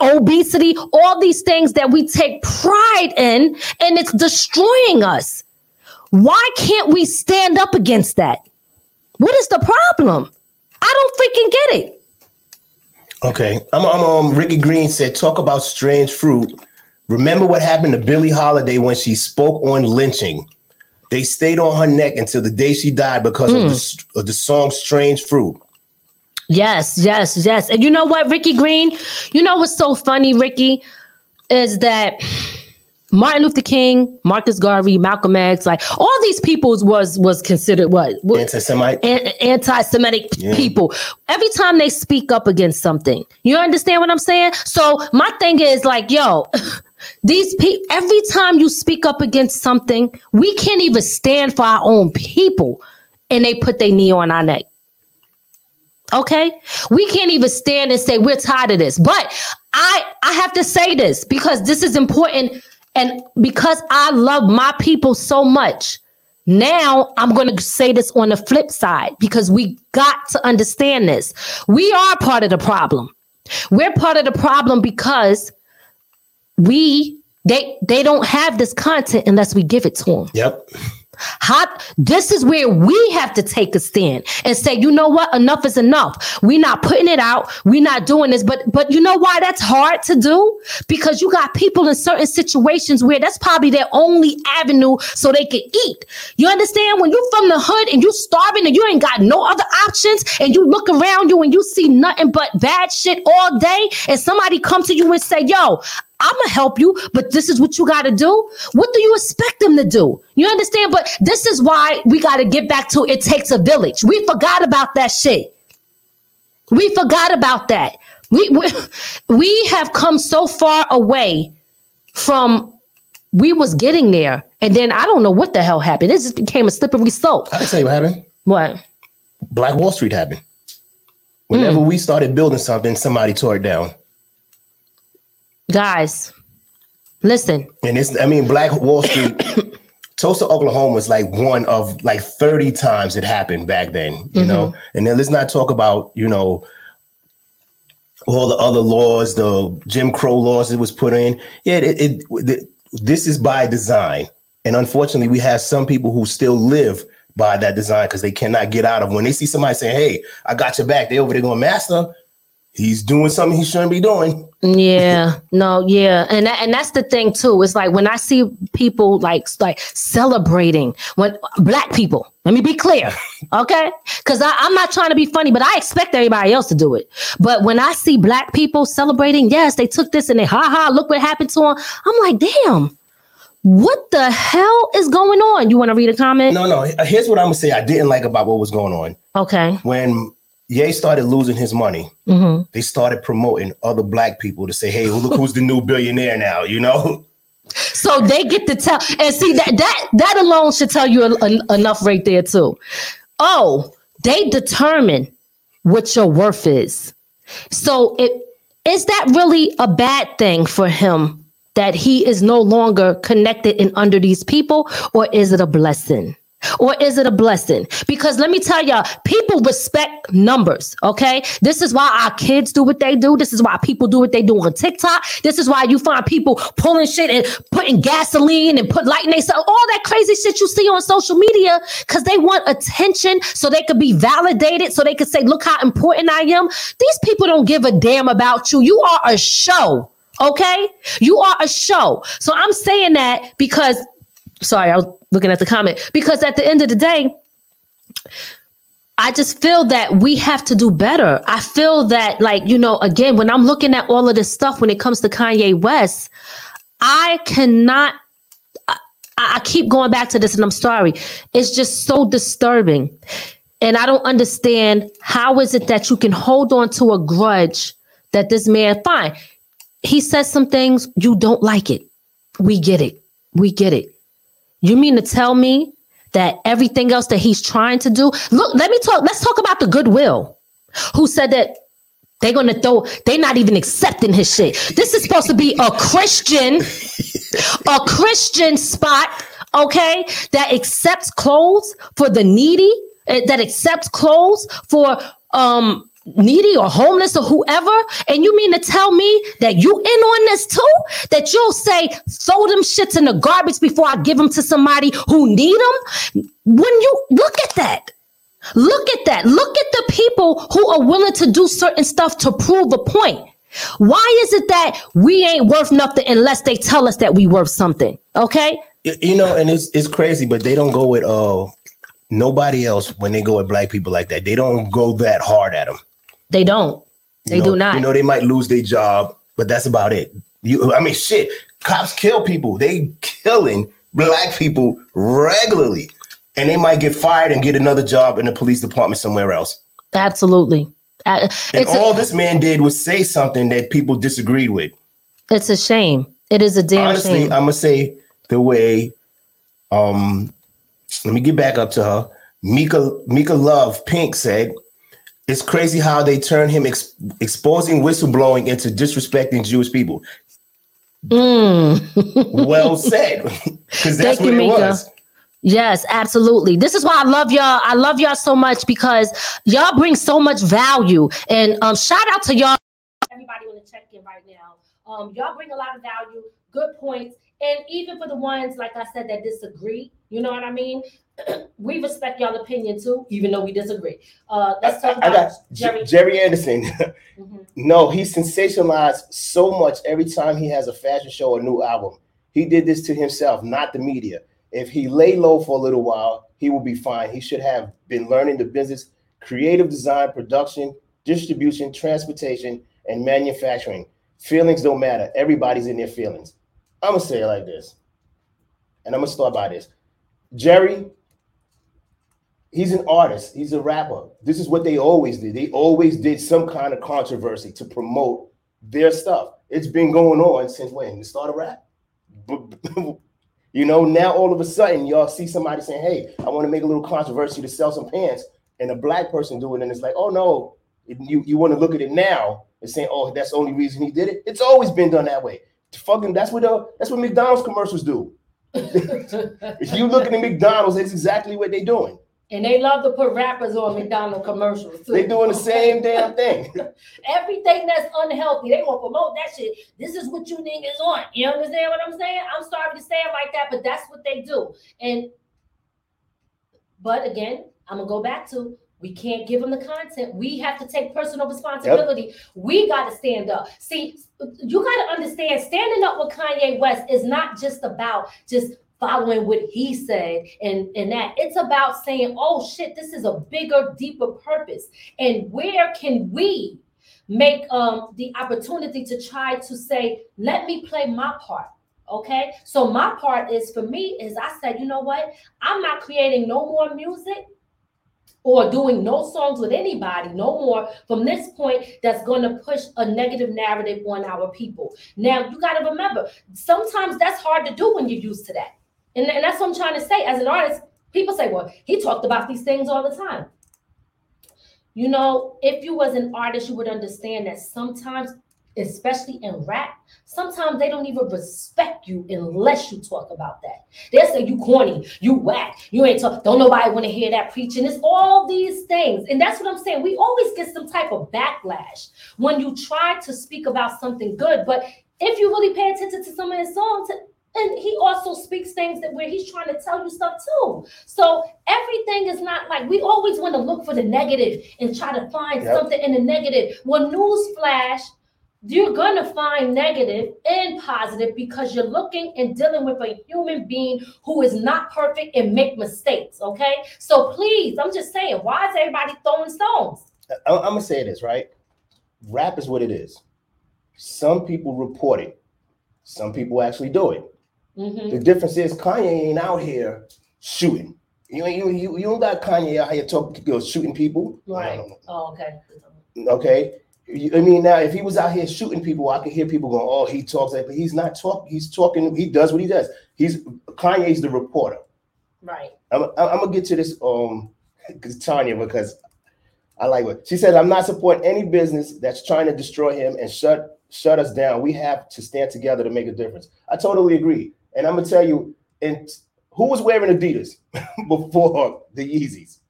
obesity, all these things that we take pride in, and it's destroying us. Why can't we stand up against that? What is the problem? I don't freaking get it. Okay, I'm, I'm um, Ricky Green said, talk about strange fruit. Remember what happened to Billie Holiday when she spoke on lynching? They stayed on her neck until the day she died because mm. of, the, of the song Strange Fruit. Yes, yes, yes. And you know what, Ricky Green? You know what's so funny, Ricky, is that Martin Luther King, Marcus Garvey, Malcolm X, like all these peoples was was considered what anti-Semite, anti-Semitic yeah. people. Every time they speak up against something, you understand what I'm saying? So my thing is like, yo, these people. Every time you speak up against something, we can't even stand for our own people, and they put their knee on our neck. Okay, we can't even stand and say we're tired of this. But I I have to say this because this is important and because I love my people so much, now I'm going to say this on the flip side because we got to understand this. We are part of the problem. We're part of the problem because we they they don't have this content unless we give it to them. Yep. How, this is where we have to take a stand and say, you know what, enough is enough. We're not putting it out. We're not doing this. But but you know why that's hard to do? Because you got people in certain situations where that's probably their only avenue so they can eat. You understand? When you're from the hood and you're starving and you ain't got no other options and you look around you and you see nothing but bad shit all day, and somebody come to you and say, yo, I'm gonna help you, but this is what you gotta do. What do you expect them to do? You understand? But this is why we gotta get back to it takes a village. We forgot about that shit. We forgot about that. We we, we have come so far away from we was getting there, and then I don't know what the hell happened. It just became a slippery slope. I tell you what happened. What? Black Wall Street happened. Whenever mm. we started building something, somebody tore it down guys, listen. And it's, I mean, Black Wall Street, Tulsa, Oklahoma was like one of like 30 times it happened back then, you mm-hmm. know? And then let's not talk about, you know, all the other laws, the Jim Crow laws that was put in. Yeah, it, it, it this is by design. And unfortunately, we have some people who still live by that design because they cannot get out of when they see somebody saying, Hey, I got your back, they over there going, Master, he's doing something he shouldn't be doing. Yeah, no, yeah, and that, and that's the thing too. It's like when I see people like like celebrating when black people. Let me be clear, okay? Because I'm not trying to be funny, but I expect everybody else to do it. But when I see black people celebrating, yes, they took this and they ha ha, look what happened to them. I'm like, damn. What the hell is going on? You want to read a comment? No, no. Here's what I'm gonna say. I didn't like about what was going on. Okay. When Ye started losing his money. Mm-hmm. They started promoting other black people to say, "Hey, look who's the new billionaire now," you know. So they get to tell, and see that that that alone should tell you a, a, enough right there too. Oh, they determine what your worth is. So it is that really a bad thing for him that he is no longer connected and under these people, or is it a blessing? Or is it a blessing? Because let me tell y'all, people respect numbers. Okay. This is why our kids do what they do. This is why people do what they do on TikTok. This is why you find people pulling shit and putting gasoline and put lighting they sell all that crazy shit you see on social media because they want attention so they could be validated, so they could say, look how important I am. These people don't give a damn about you. You are a show. Okay. You are a show. So I'm saying that because sorry, I was looking at the comment because at the end of the day, I just feel that we have to do better. I feel that, like, you know, again, when I'm looking at all of this stuff when it comes to Kanye West, I cannot. I, I keep going back to this and I'm sorry. It's just so disturbing. And I don't understand how is it that you can hold on to a grudge that this man, fine, he says some things, you don't like it. We get it. We get it. You mean to tell me that everything else that he's trying to do? Look, let me talk. Let's talk about the goodwill. Who said that they're gonna throw? They're not even accepting his shit. This is supposed to be a Christian, a Christian spot, okay, that accepts clothes for the needy, eh, that accepts clothes for um needy or homeless or whoever, and you mean to tell me that you in on this too? That you'll say, throw them shits in the garbage before I give them to somebody who need them? When you look at that, look at that. Look at the people who are willing to do certain stuff to prove a point. Why is it that we ain't worth nothing unless they tell us that we worth something? Okay. You know, and it's it's crazy, but they don't go with uh nobody else when they go at black people like that. They don't go that hard at them. They don't. They You know, do not. You know, they might lose their job, but that's about it. You, I mean, shit. Cops kill people. They killing black people regularly, and they might get fired and get another job in the police department somewhere else. Absolutely. And It's a, all this man did was say something that people disagreed with. it's a shame. It is a damn Honestly, shame. I'm gonna say the way. Um, let me get back up to her. Mika Mika Love Pink said, "It's crazy how they turn him ex- exposing whistleblowing into disrespecting Jewish people." Mm. Well said, because that's Thank you, it Mika. was. Yes, absolutely. This is why I love y'all. I love y'all so much because y'all bring so much value. And um, shout out to y'all. Everybody on the check in right now. Um, y'all bring a lot of value, good points, and even for the ones like I said that disagree. You know what I mean? we respect y'all opinion too, even though we disagree. Uh, let's talk I about got Jerry. Jerry, Anderson. Mhm. no, he sensationalized so much every time he has a fashion show or new album. He did this to himself, not the media. If he lay low for a little while, he will be fine. He should have been learning the business, creative design, production, distribution, transportation, and manufacturing. Feelings don't matter. Everybody's in their feelings. I'm gonna say it like this, and I'm gonna start by this. Jerry, he's an artist. He's a rapper. This is what they always did. They always did some kind of controversy to promote their stuff. It's been going on since when? The start of rap? You know, now all of a sudden y'all see somebody saying, "Hey, I want to make a little controversy to sell some pants," and a black person doing it, and it's like, "Oh no." You, you want to look at it now and saying, "Oh, that's the only reason he did it." It's always been done that way. Fucking, that's what uh, that's what McDonald's commercials do. If you look at the McDonald's, it's exactly what they're doing. and they love to put rappers on McDonald's commercials too. They're doing the same damn thing. Everything that's unhealthy, they want to promote that shit. This is what you niggas want. You understand what I'm saying? I'm sorry to say it like that, but that's what they do. And but again, I'm gonna go back to we can't give them the content. We have to take personal responsibility. We got to stand up. See, you got to understand standing up with Kanye West is not just about just following what he said and, and that. It's about saying, oh shit, this is a bigger, deeper purpose. And where can we make um, the opportunity to try to say, let me play my part? Okay, so my part is for me is I said, you know what? I'm not creating no more music or doing no songs with anybody no more from this point that's going to push a negative narrative on our people. Now, you got to remember, sometimes that's hard to do when you're used to that. And, and that's what I'm trying to say. As an artist, people say, well, he talked about these things all the time. You know, if you was an artist, you would understand that sometimes, especially in rap, sometimes they don't even respect you unless you talk about that. They'll say you corny, you whack, you ain't talk. Don't nobody want to hear that preaching. It's all these things, and that's what I'm saying. We always get some type of backlash when you try to speak about something good. But if you really pay attention to some of his songs, and he also speaks things that where he's trying to tell you stuff too. So everything is not like we always want to look for the negative and try to find Yep. something in the negative. Well, newsflash, you're gonna find negative and positive because you're looking and dealing with a human being who is not perfect and make mistakes. Okay, so please, I'm just saying, why is everybody throwing stones? I'm gonna say this right. Rap is what it is. Some people report it. Some people actually do it. Mhm. The difference is Kanye ain't out here shooting. You you you, you don't got Kanye out here talking, shooting people. Right. Oh, okay. Okay. I mean, now if he was out here shooting people, I could hear people going, "Oh, he talks like," but he's not talking. He's talking. He does what he does. He's Kanye's the reporter. Right. I'm, I'm gonna get to this um Tanya because I like what she said. I'm not supporting any business that's trying to destroy him and shut shut us down. We have to stand together to make a difference. I totally agree, and I'm gonna tell you, and who was wearing Adidas before the Yeezys?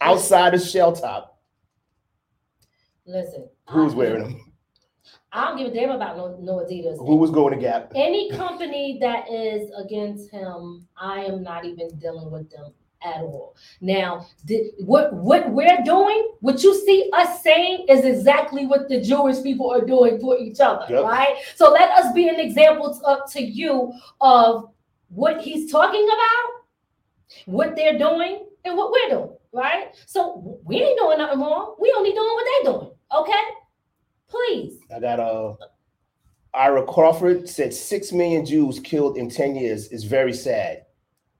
Outside of Shell Toe, Listen. who was I- wearing them? I don't give a damn about no, no Adidas. Who was going to Gap? any company that is against him, I am not even dealing with them at all. Now, what what we're doing, what you see us saying, is exactly what the Jewish people are doing for each other, Yep. right? So let us be an example to, up uh, to you of what he's talking about, what they're doing, and what we're doing, right? So we ain't doing nothing wrong. We only doing what they're doing. Okay, please. I got uh Ira Crawford said six million Jews killed in 10 years is very sad,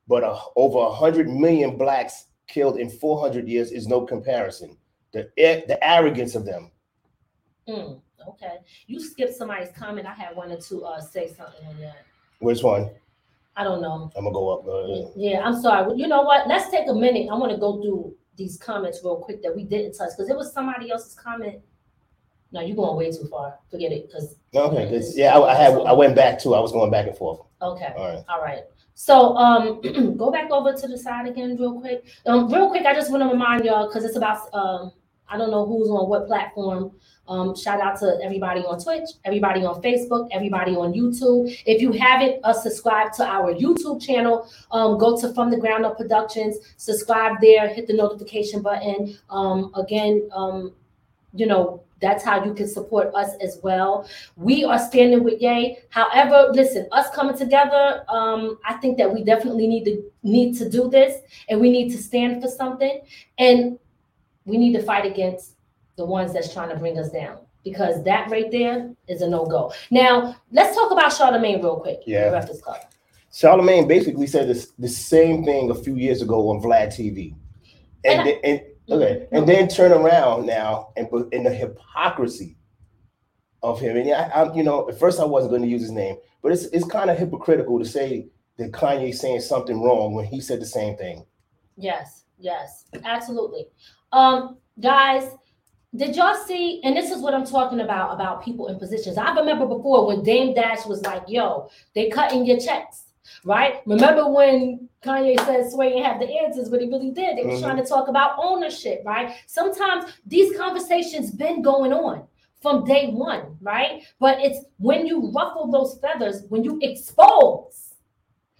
but uh, over 100 million blacks killed in 400 years is no comparison. The, the arrogance of them. Mm, okay. You skipped somebody's comment. I had wanted to uh, say something on that. Which one? I don't know. I'm gonna go up. Uh, yeah, I'm sorry. You know what? Let's take a minute. I want to go through these comments real quick that we didn't touch because it was somebody else's comment no, you're going way too far. Forget it, because. Okay, yeah, I, I had I went back too. I was going back and forth. Okay. All right. All right. So um, go back over to the side again, real quick. Um, real quick, I just want to remind y'all because it's about um, I don't know who's on what platform. Um, shout out to everybody on Twitch, everybody on Facebook, everybody on YouTube. If you haven't uh, subscribed to our YouTube channel, um, go to From the Ground Up Productions, subscribe there, hit the notification button. Um, again, um, you know, that's how you can support us as well. We are standing with Ye. However, listen, us coming together, um, I think that we definitely need to need to do this, and we need to stand for something, and we need to fight against the ones that's trying to bring us down because that right there is a no go. Now, let's talk about Charlemagne real quick. Yeah. Breakfast Club. Charlemagne basically said this, the same thing a few years ago on Vlad TV. And, and, I, and Okay, mm-hmm. and then turn around now and put in the hypocrisy of him. And yeah, I, I, you know, at first I wasn't going to use his name, but it's it's kind of hypocritical to say that Kanye's saying something wrong when he said the same thing. Yes, yes, absolutely. Um, guys, did y'all see? And this is what I'm talking about about people in positions. I remember before when Dame Dash was like, "Yo, they cutting your checks." right? Remember when Kanye said Sway ain't have the answers, but he really did. They were mm-hmm. trying to talk about ownership, right? Sometimes these conversations been going on from day one, right? But it's when you ruffle those feathers, when you expose,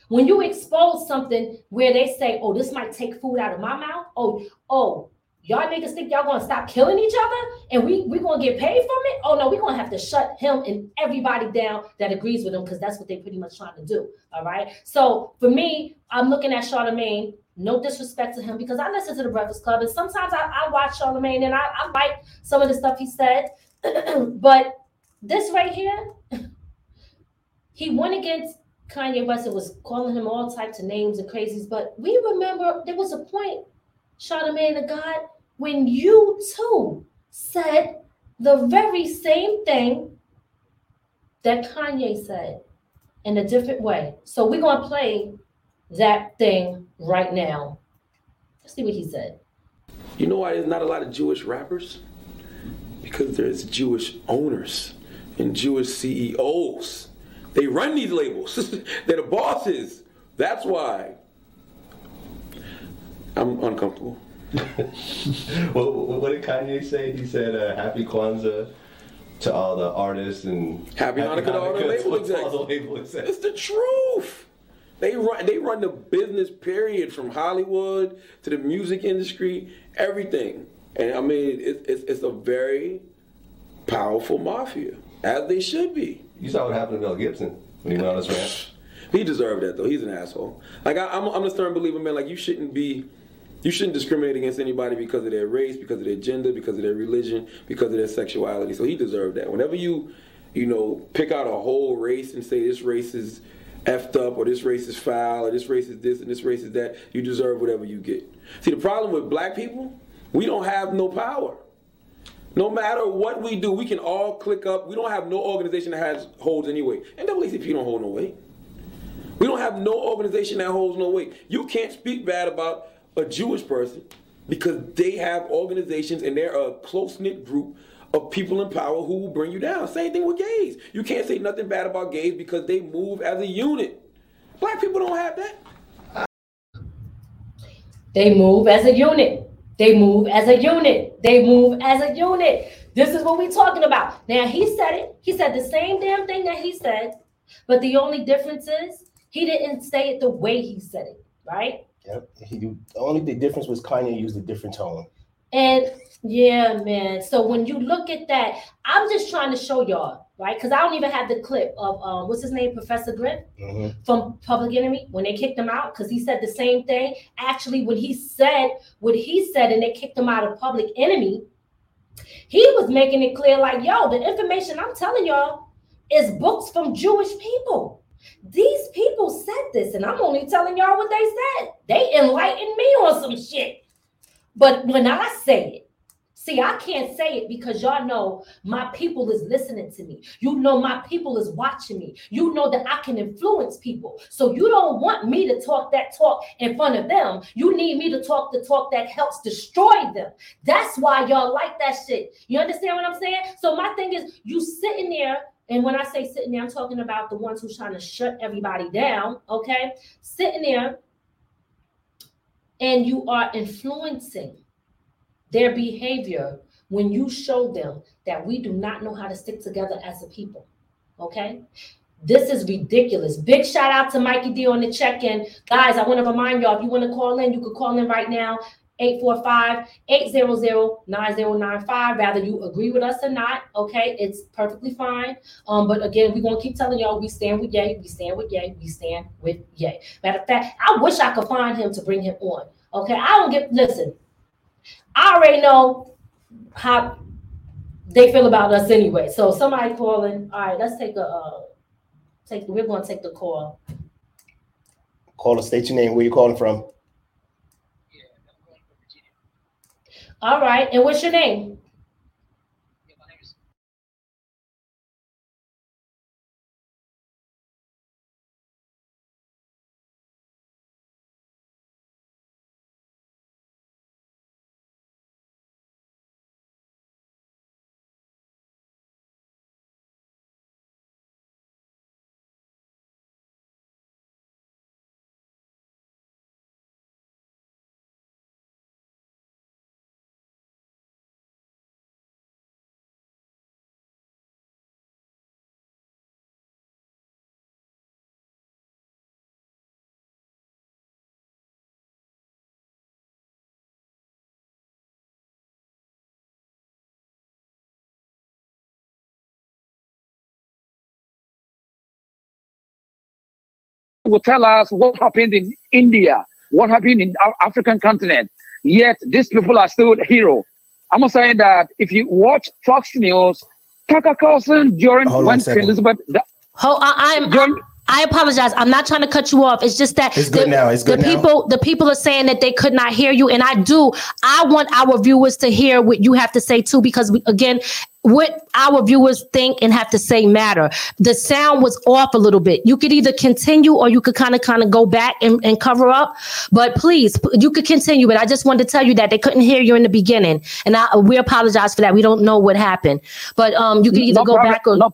when you expose something where they say, "Oh, this might take food out of my mouth." Oh, oh, y'all niggas think y'all gonna stop killing each other and we we gonna get paid from it? Oh no, we're gonna have to shut him and everybody down that agrees with him because that's what they pretty much trying to do. All right. So for me, I'm looking at Charlemagne. No disrespect to him because I listen to the Breakfast Club and sometimes I, I watch Charlemagne and I, I like some of the stuff he said. but this right here, he went against Kanye West and was calling him all types of names and crazies. But we remember there was a point, Charlemagne the God, when you too said the very same thing that Kanye said in a different way. So we're going to play that thing right now. Let's see what he said. You know why there's not a lot of Jewish rappers? Because there's Jewish owners and Jewish CEOs. They run these labels. They're the bosses. That's why I'm uncomfortable. what, what, did Kanye say? He said, uh, "Happy Kwanzaa." To all the artists and happy, happy Hanukkah, to all the label execs. It's the truth. They run they run the business period from Hollywood to the music industry, everything. And I mean, it, it's it's a very powerful mafia, as they should be. You saw what happened to Mel Gibson when he went on his rant. He deserved that though. He's an asshole. Like I, am I'm, I'm a stern believer, man. Like you shouldn't be you shouldn't discriminate against anybody because of their race, because of their gender, because of their religion, because of their sexuality. So he deserved that. Whenever you, you know, pick out a whole race and say this race is effed up or this race is foul or this race is this and this race is that, you deserve whatever you get. See, the problem with black people, we don't have no power. No matter what we do, we can all click up. We don't have no organization that has holds any weight. NAACP don't hold no weight. We don't have no organization that holds no weight. You can't speak bad about a Jewish person because they have organizations and they're a close knit group of people in power who will bring you down. Same thing with gays. You can't say nothing bad about gays because they move as a unit. Black people don't have that. They move as a unit. They move as a unit. They move as a unit. This is what we're talking about. Now, he said it. He said the same damn thing that he said, but the only difference is he didn't say it the way he said it, right? Yep. He the only the difference was Kanye used a different tone. And yeah, man. So when you look at that, I'm just trying to show y'all, right? Because I don't even have the clip of um, what's his name, Professor Griff mm-hmm. from Public Enemy when they kicked him out because he said the same thing. Actually, when he said what he said and they kicked him out of Public Enemy, He was making it clear, like, yo, the information I'm telling y'all is books from Jewish people. These people said this, and I'm only telling y'all what they said. They enlightened me on some shit. But when I say it, See, I can't say it because y'all know my people is listening to me. You know my people is watching me. You know that I can influence people. So you don't want me to talk that talk in front of them. You need me to talk the talk that helps destroy them. That's why y'all like that shit. You understand what I'm saying? So my thing is you sitting there and when I say sitting there, I'm talking about the ones who's trying to shut everybody down, okay? Sitting there and you are influencing their behavior when you show them that we do not know how to stick together as a people. Okay? This is ridiculous. Big shout out to Mikey D on the check in. Guys, I want to remind y'all if you want to call in, you could call in right now 845-800-9095. Rather you agree with us or not, okay? It's perfectly fine. Um, but again, we're gonna keep telling y'all we stand with Ye, we stand with Ye, we stand with Ye. Matter of fact, I wish I could find him to bring him on. Okay, I don't get listen. I already know how they feel about us anyway. So somebody calling. All right, let's take a uh, take. We're to take the call. Call a state your name. Where you calling from? All right, and what's your name? Will tell us what happened in India, what happened in our African continent. Yet these people are still hero. I'm saying that if you watch Fox News, Tucker Carlson during Hold when on a Elizabeth Oh, I, I'm. During, I apologize. I'm not trying to cut you off. It's just that It's good the, now. It's good the now. people the people are saying that they could not hear you, and I do. I want our viewers to hear what you have to say too, because we, again, what our viewers think and have to say matter. The sound was off a little bit. You could either continue or you could kind of kind of go back and, and cover up. But please, you could continue. But I just wanted to tell you that they couldn't hear you in the beginning, and I, we apologize for that. We don't know what happened, but um, you could either no go problem, back or no-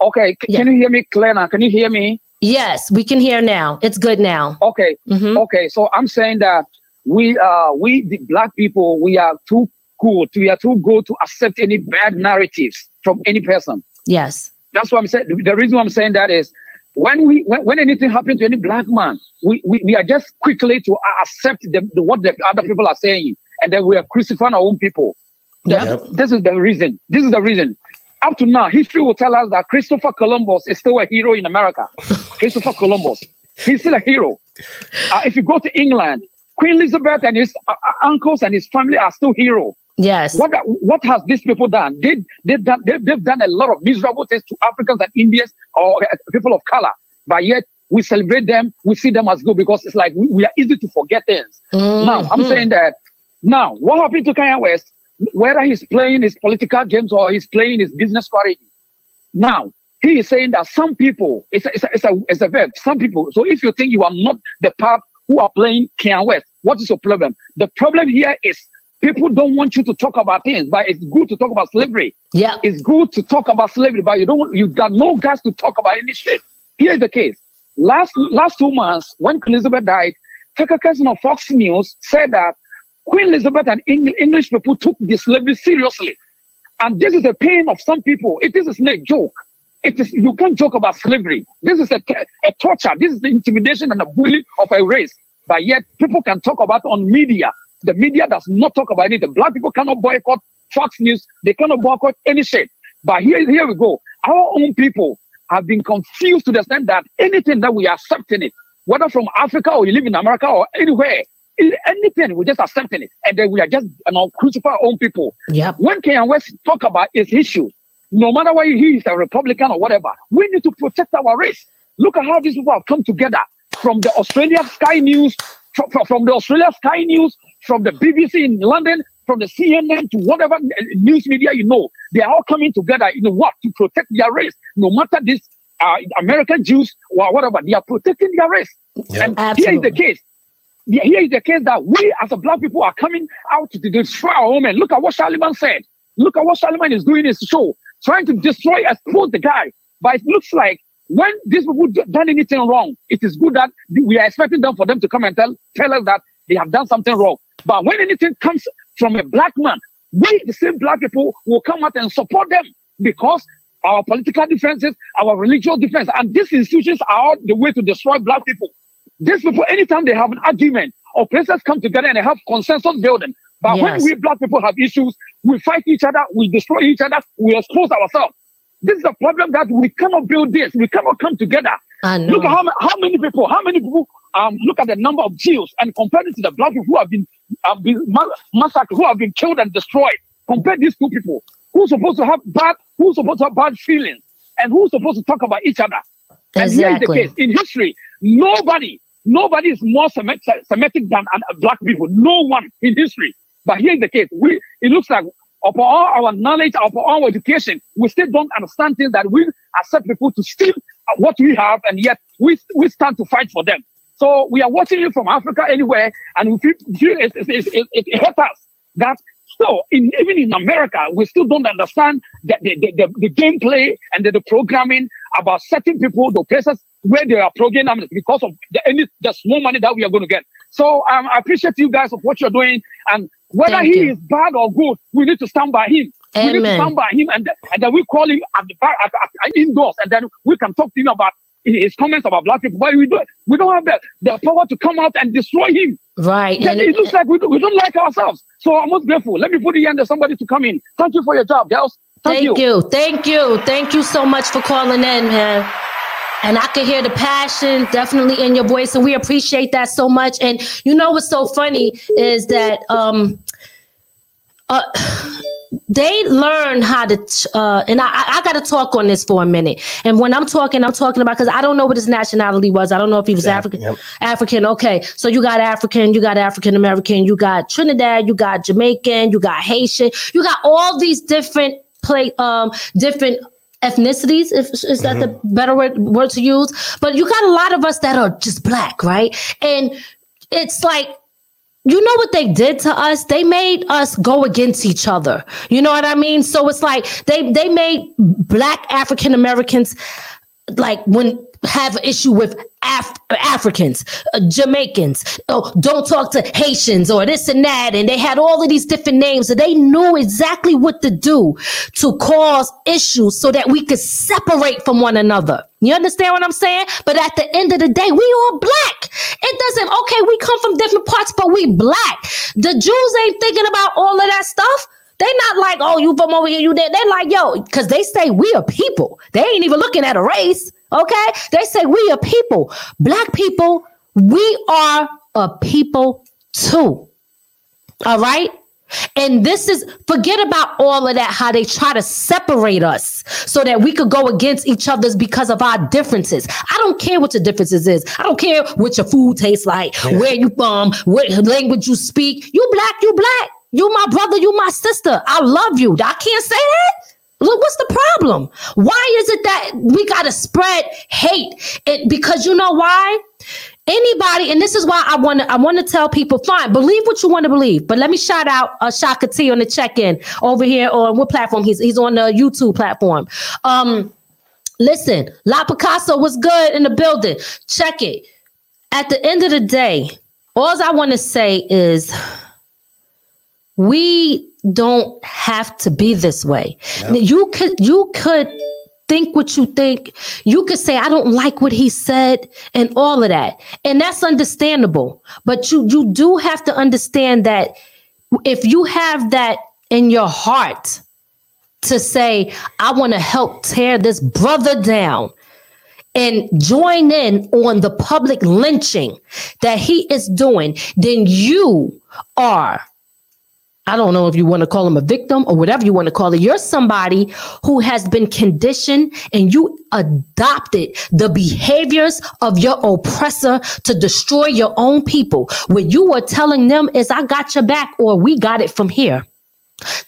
okay, c- Yeah. can you hear me clear? Can you hear me? yes, we can hear now. It's good now. Okay, Mhm. okay. So I'm saying that we uh we the black people we are too good. We are too good to accept any bad narratives from any person. Yes. That's what I'm saying. The reason why I'm saying that is when we when, when anything happens to any black man, we, we, we are just quickly to accept the, the, what the other people are saying, and then we are crucifying our own people. Yep. Yep. This is the reason. This is the reason. Up to now, history will tell us that Christopher Columbus is still a hero in America. Christopher Columbus, he's still a hero. Uh, if you go to England, Queen Elizabeth and his uh, uh, uncles and his family are still heroes. Yes. What what has these people done? They they've done they've, they've done a lot of miserable things to Africans and Indians or uh, people of color, but yet we celebrate them. We see them as good because it's like we, we are easy to forget things. Now I'm Mhm. saying that now what happened to Kanye West? Whether he's playing his political games or he's playing his business strategy, now he is saying that some people it's a, it's a, it's a, it's a verb. Some people. So if you think you are not the part who are playing Kanye West, what is your problem? The problem here is people don't want you to talk about things, but it's good to talk about slavery. Yeah. It's good to talk about slavery, but you don't you got no guts to talk about any shit. Here's the case. Last last two months, when Elizabeth died, Tucker Carlson of Fox News said that Queen Elizabeth and Eng- English people took the slavery seriously. And this is the pain of some people. It is a joke. It is you can't joke about slavery. This is a, a torture. This is the intimidation and the bullying of a race. But yet people can talk about on media. The media does not talk about it. The black people cannot boycott Fox News. They cannot boycott any shit. But here, here we go. Our own people have been confused to the extent that anything that we are accepting it, whether from Africa or you live in America or anywhere, anything, we're just accepting it. And then we are just you know, crucify our own people. Yep. When Kanye West talk about his issues, no matter whether he is a Republican or whatever, we need to protect our race. Look at how these people have come together from the Australia Sky News, from, from the Australia Sky News, from the BBC in London, from the CNN to whatever news media you know. They are all coming together, you know what, to protect their race. No matter this uh, American Jews or whatever, they are protecting their race. And here is the case. Here is the case that we as a black people are coming out to destroy our women. Look at what Charlemagne said. Look at what Charlemagne is doing in his show, trying to destroy, expose the guy. But it looks like when these people done anything wrong, it is good that we are expecting them for them to come and tell, tell us that they have done something wrong. But when anything comes from a black man, we, the same black people, will come out and support them because our political differences, our religious differences, and these institutions are the way to destroy black people. These people, anytime they have an argument or places come together and they have consensus building, but yes. when we black people have issues, we fight each other, we destroy each other, we expose ourselves. This is a problem that we cannot build this. We cannot come together. Look at how, how many people, how many people um, look at the number of Jews and compare it to the black people who have been, have been massacred, who have been killed and destroyed. Compare these two people. Who's supposed to have bad, who's supposed to have bad feelings, and who's supposed to talk about each other. Exactly. And here is the case. In history, nobody, nobody is more Semitic than black people. No one in history. But here is the case. We, it looks like upon all our knowledge, upon our education, we still don't understand things that we accept people to steal uh, what we have, and yet we, we stand to fight for them. So we are watching you from Africa anywhere, and we feel, it, it, it, it hurts us that still, in, even in America, we still don't understand the, the, the, the gameplay and the, the, programming about certain people, the places where they are programming because of the, any, the small money that we are going to get. So um, I appreciate you guys of what you're doing, and whether Thank he you. is bad or good, we need to stand by him. Amen. We need to stand by him, and, and then we call him at the back, at, at, at indoors, and then we can talk to him about his comments about black people, but we don't, we don't have the, the power to come out and destroy him. Right. and it, it looks like we, we don't like ourselves. So I'm most grateful. Let me put the in of somebody to come in. Thank you for your job, girls. Thank, Thank you. you. Thank you. Thank you so much for calling in, man. And I could hear the passion definitely in your voice, and we appreciate that so much. And you know what's so funny is that um uh they learn how to uh, and i, I got to talk on this for a minute and when i'm talking i'm talking about because i don't know what his nationality was i don't know if he was african yep. african okay so you got african you got african american you got trinidad you got jamaican you got haitian you got all these different play um different ethnicities if is that mm-hmm. the better word, word to use but you got a lot of us that are just black right and it's like you know what they did to us? They made us go against each other. You know what I mean? So it's like they they made black African Americans like when have an issue with Af- Africans, uh, Jamaicans, oh, don't talk to Haitians or this and that. And they had all of these different names and they knew exactly what to do to cause issues so that we could separate from one another. You understand what I'm saying? But at the end of the day, we all black. It doesn't, okay, we come from different parts, but we black. The Jews ain't thinking about all of that stuff. They not like, oh, you from over here, you there. They're like, yo, because they say we are people. They ain't even looking at a race. Okay. They say we are people. Black people, we are a people too. All right. And this is forget about all of that, how they try to separate us so that we could go against each other's because of our differences. I don't care what your differences is. I don't care what your food tastes like, yeah. where you from, what language you speak. You black, you black. You my brother, you my sister. I love you. I can't say that. Look, what's the problem? Why is it that we got to spread hate? It, because you know why? Anybody, and this is why I want to I want to tell people, fine, believe what you want to believe. But let me shout out uh, Shaka T on the check-in over here on what platform? He's he's on the YouTube platform. Um, listen, La Picasso was good in the building. Check it. At the end of the day, all I want to say is we don't have to be this way. Yep. You could you could think what you think. You could say I don't like what he said and all of that. And that's understandable. But you you do have to understand that if you have that in your heart to say I want to help tear this brother down and join in on the public lynching that he is doing, then you are I don't know if you want to call him a victim or whatever you want to call it. You're somebody who has been conditioned and you adopted the behaviors of your oppressor to destroy your own people. What you were telling them is, I got your back or we got it from here.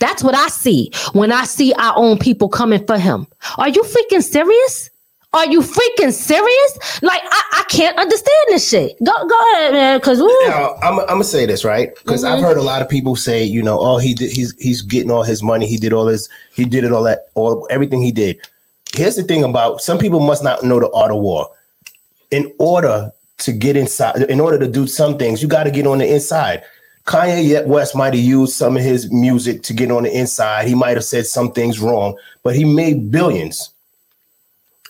That's what I see when I see our own people coming for him. Are you freaking serious? Are you freaking serious? Like I, I can't understand this shit. Go go ahead, man. Because now I'm, I'm gonna say this right because mm-hmm. I've heard a lot of people say, you know, oh he did, he's he's getting all his money. He did all his he did it all that all everything he did. Here's the thing about some people must not know the art of war. In order to get inside, in order to do some things, you got to get on the inside. Kanye West might have used some of his music to get on the inside. He might have said some things wrong, but he made billions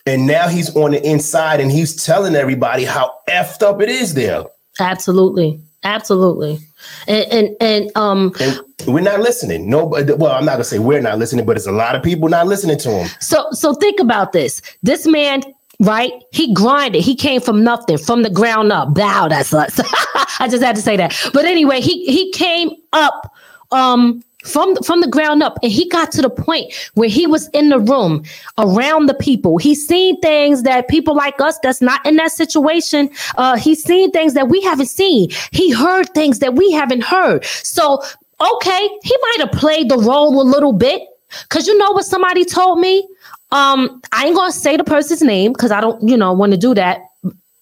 and now he's on the inside and he's telling everybody how effed up it is there. Absolutely. Absolutely. And and, and um and we're not listening. No well, I'm not gonna say we're not listening, but it's a lot of people not listening to him. So so think about this. This man right? He grinded. He came from nothing, from the ground up. Bow, that's us. I just had to say that. But anyway, he he came up um from from the ground up. And he got to the point where he was in the room around the people. He's seen things that people like us that's not in that situation uh he's seen things that we haven't seen. He heard things that we haven't heard. So okay he might have played the role a little bit. Because you know what somebody told me? Um i ain't gonna say the person's name because i don't you know want to do that.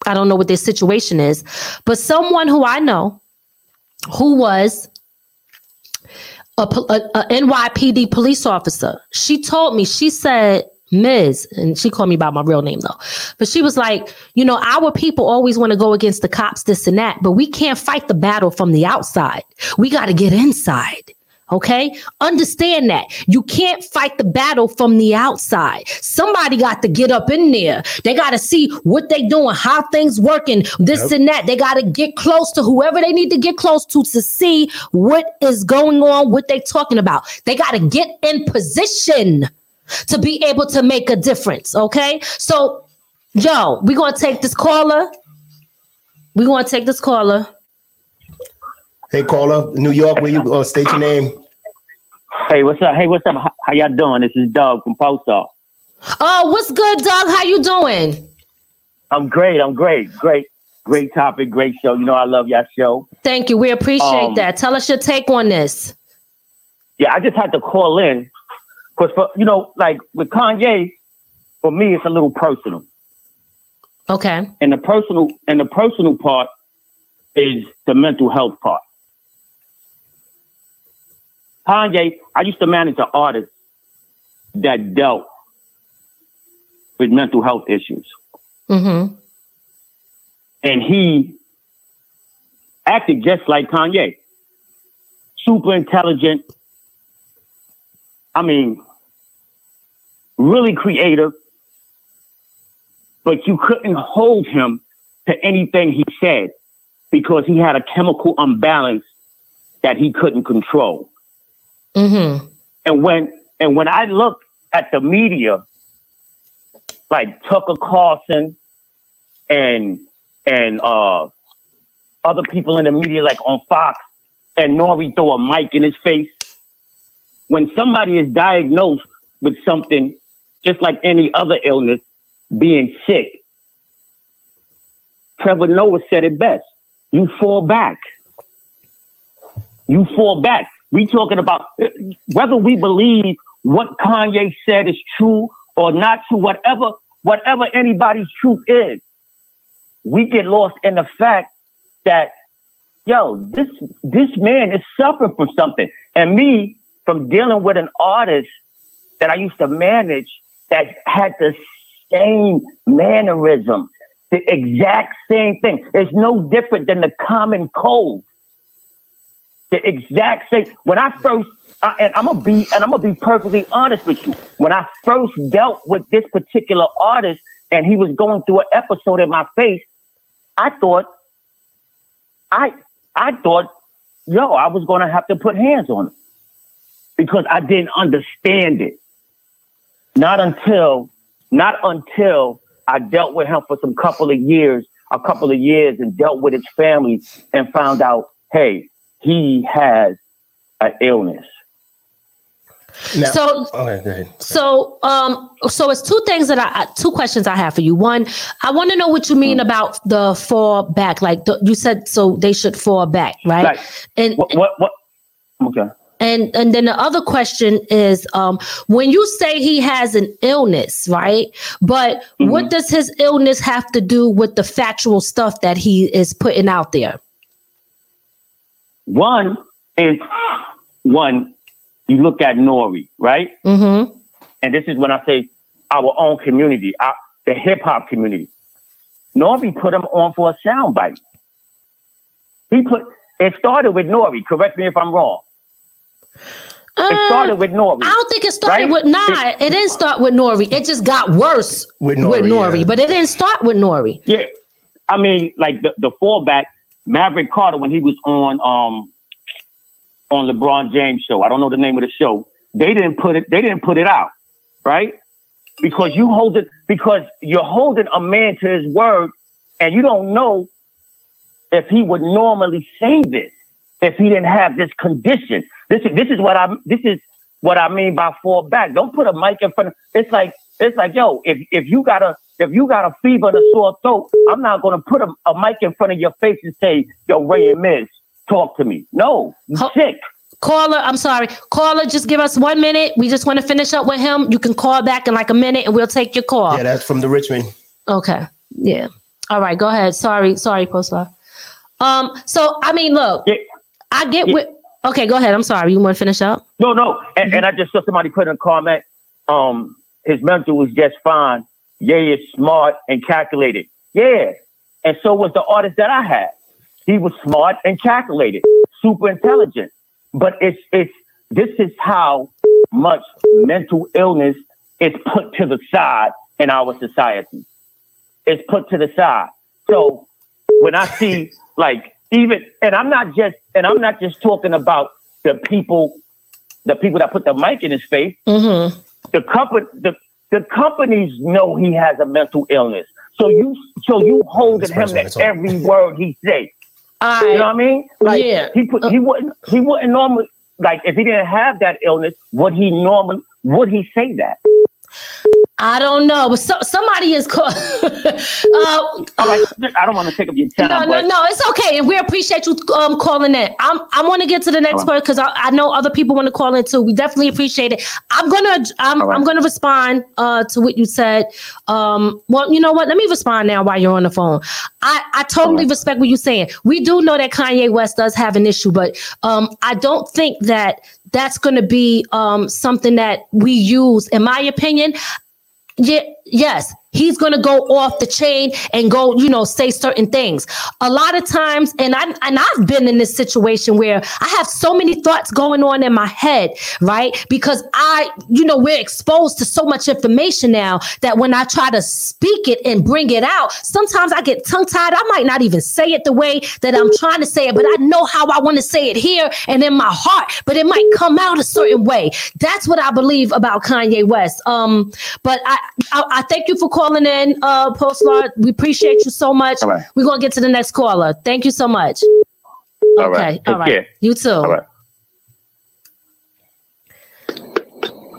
I don't know what their situation is. But someone who i know who was a, a, a NYPD police officer. She told me, she said, Ms. And she called me by my real name though. But she was like, you know, our people always want to go against the cops, this and that, but we can't fight the battle from the outside. We got to get inside. Okay. Understand that you can't fight the battle from the outside. Somebody got to get up in there. They got to see what they doing, how things working, this yep. and that. They got to get close to whoever they need to get close to to see what is going on, what they talking about. They got to get in position to be able to make a difference. Okay. So, yo, we're going to take this caller. We're going to take this caller. Hey, caller, New York, where you uh, state your name? Hey, what's up? Hey, what's up? How, y'all doing? This is Doug from Post Off. Oh, what's good, Doug? How you doing? I'm great. I'm great. Great. Great topic. Great show. You know, I love y'all show. Thank you. We appreciate um, that. Tell us your take on this. Yeah, I just had to call in because, for you know, like with Kanye, for me, it's a little personal. Okay. And the personal and the personal part is the mental health part. Kanye, I used to manage an artist that dealt with mental health issues. Mm-hmm. And he acted just like Kanye. Super intelligent. I mean, really creative. But you couldn't hold him to anything he said because he had a chemical imbalance that he couldn't control. Mm-hmm. And when and when I look at the media, like Tucker Carlson and and uh, other people in the media, like on Fox, and N.O.R.E. throw a mic in his face. When somebody is diagnosed with something, just like any other illness, being sick, Trevor Noah said it best. You fall back. You fall back. We talking about whether we believe what Kanye said is true or not true, whatever, whatever anybody's truth is. We get lost in the fact that, yo, this this man is suffering from something. And me, from dealing with an artist that I used to manage that had the same mannerism, the exact same thing. It's no different than the common cold the exact same. When I first, uh, and I'm gonna be, and I'm gonna be perfectly honest with you. When I first dealt with this particular artist, and he was going through an episode in my face, I thought, I, I thought, yo, I was gonna have to put hands on him because I didn't understand it. Not until, not until I dealt with him for some couple of years, a couple of years, and dealt with his family, and found out, hey, he has an illness. Now, So- okay, go ahead. So, um, so it's two things that I, I- two questions I have for you. One, I want to know what you mean about the fall back. Like the, you said, so they should fall back, right? Like, and What? What? what? Okay. and and then the other question is, um, when you say he has an illness, right? But what does his illness have to do with the factual stuff that he is putting out there? One is one. You look at N.O.R.E., right? Mm-hmm. and this is when I say our own community, our, the hip hop community. N.O.R.E. put him on for a soundbite. He put it started with Nori. Correct me if I'm wrong. It started with Nori. Uh, I don't think it started Right? with nah. It didn't start with Nori. It just got worse With with N.O.R.E., N.O.R.E., yeah. but it didn't start with Nori. Yeah, I mean, like the, the fallback, Maverick Carter when he was on um on LeBron James show. I don't know the name of the show. They didn't put it. They didn't put it out, right? Because you hold it. Because you're holding a man to his word, and you don't know if he would normally say this if he didn't have this condition. This is this is what I this is what I mean by fall back. Don't put a mic in front of it's like it's like yo, if if you got a if you got a fever and a sore throat, I'm not gonna put a, a mic in front of your face and say, yo, Ray and Miz, talk to me. No, you Ho- sick. Caller, I'm sorry. Caller, just give us one minute. We just want to finish up with him. You can call back in like a minute and we'll take your call. Yeah, that's from the Richmond. Okay. Yeah. All right. Go ahead. Sorry. Sorry, Postlar. Um, so I mean, look, Yeah. I get Yeah. what okay, go ahead. I'm sorry. You want to finish up? No, no. And, and I just saw somebody put in a comment, um, his mental was just fine. Yeah, is smart and calculated. Yeah. And so was the artist that I had. He was smart and calculated, super intelligent. But it's it's this is how much mental illness is put to the side in our society. It's put to the side. So when I see like even and I'm not just and I'm not just talking about the people the people that put the mic in his face. Mm-hmm. The company the, the companies know he has a mental illness. So you so you holding him to every word he say. All You know what I mean? Like Yeah. he put he wouldn't he wouldn't normally like if he didn't have that illness, would he normally would he say that? I don't know, but so, somebody is called. uh, right, I don't want to take up your time. no, no, no. It's okay, and we appreciate you um, calling in. I'm, I want to get to the next right. part because I, I know other people want to call in too. We definitely appreciate it. I'm gonna, I'm, right. I'm gonna respond uh, to what you said. Um, well, you know what? Let me respond now while you're on the phone. I, I totally respect what you're saying. We do know that Kanye West does have an issue, but um, I don't think that that's going to be um, something that we use. In my opinion, yeah, yes, he's gonna go off the chain and go, you know, say certain things. A lot of times, and I and I've been in this situation where I have so many thoughts going on in my head, right? Because I, you know, we're exposed to so much information now that when I try to speak it and bring it out, sometimes I get tongue tied. I might not even say it the way that I'm trying to say it, but I know how I want to say it here and in my heart, but it might come out a certain way. That's what I believe about Kanye West. Um, but I, I, I thank you for calling in, uh, Postlar. We appreciate you so much. All right. We're gonna get to the next caller. Thank you so much. All right. Okay, Take all right. care. You too. All right.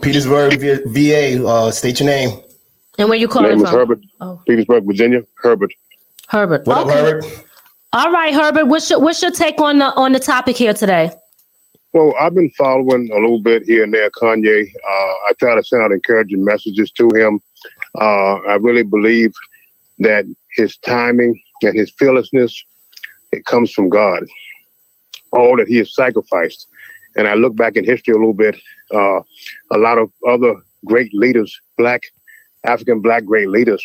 Petersburg, VA. Uh, state your name. And where you My calling name is from? Herbert, Oh, Petersburg, Virginia. Herbert. Herbert. What okay. up, Herbert? All right, Herbert. What's your what's your take on the on the topic here today? Well, I've been following a little bit here and there, Kanye. Uh, I try to send out encouraging messages to him. Uh, I really believe that his timing and his fearlessness, it comes from God. All that he has sacrificed. And I look back in history a little bit, uh, a lot of other great leaders, black, African black great leaders,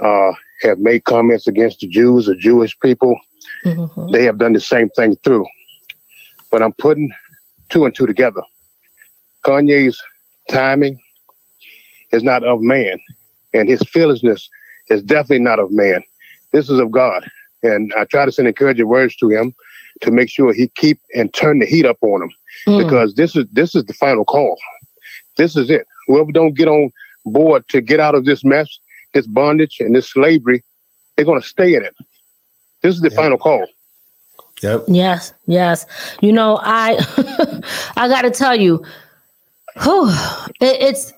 uh, have made comments against the Jews or Jewish people. Mhm. They have done the same thing through. But I'm putting two and two together. Kanye's timing is not of man, and his fearlessness is definitely not of man. This is of God. And I try to send encouraging words to him to make sure he keep and turn the heat up on him Mm. because this is this is the final call. This is it. Whoever don't get on board to get out of this mess, this bondage and this slavery, they're going to stay in it. This is the final call. Yep. Yes, yes. You know, I I got to tell you, whew, it, it's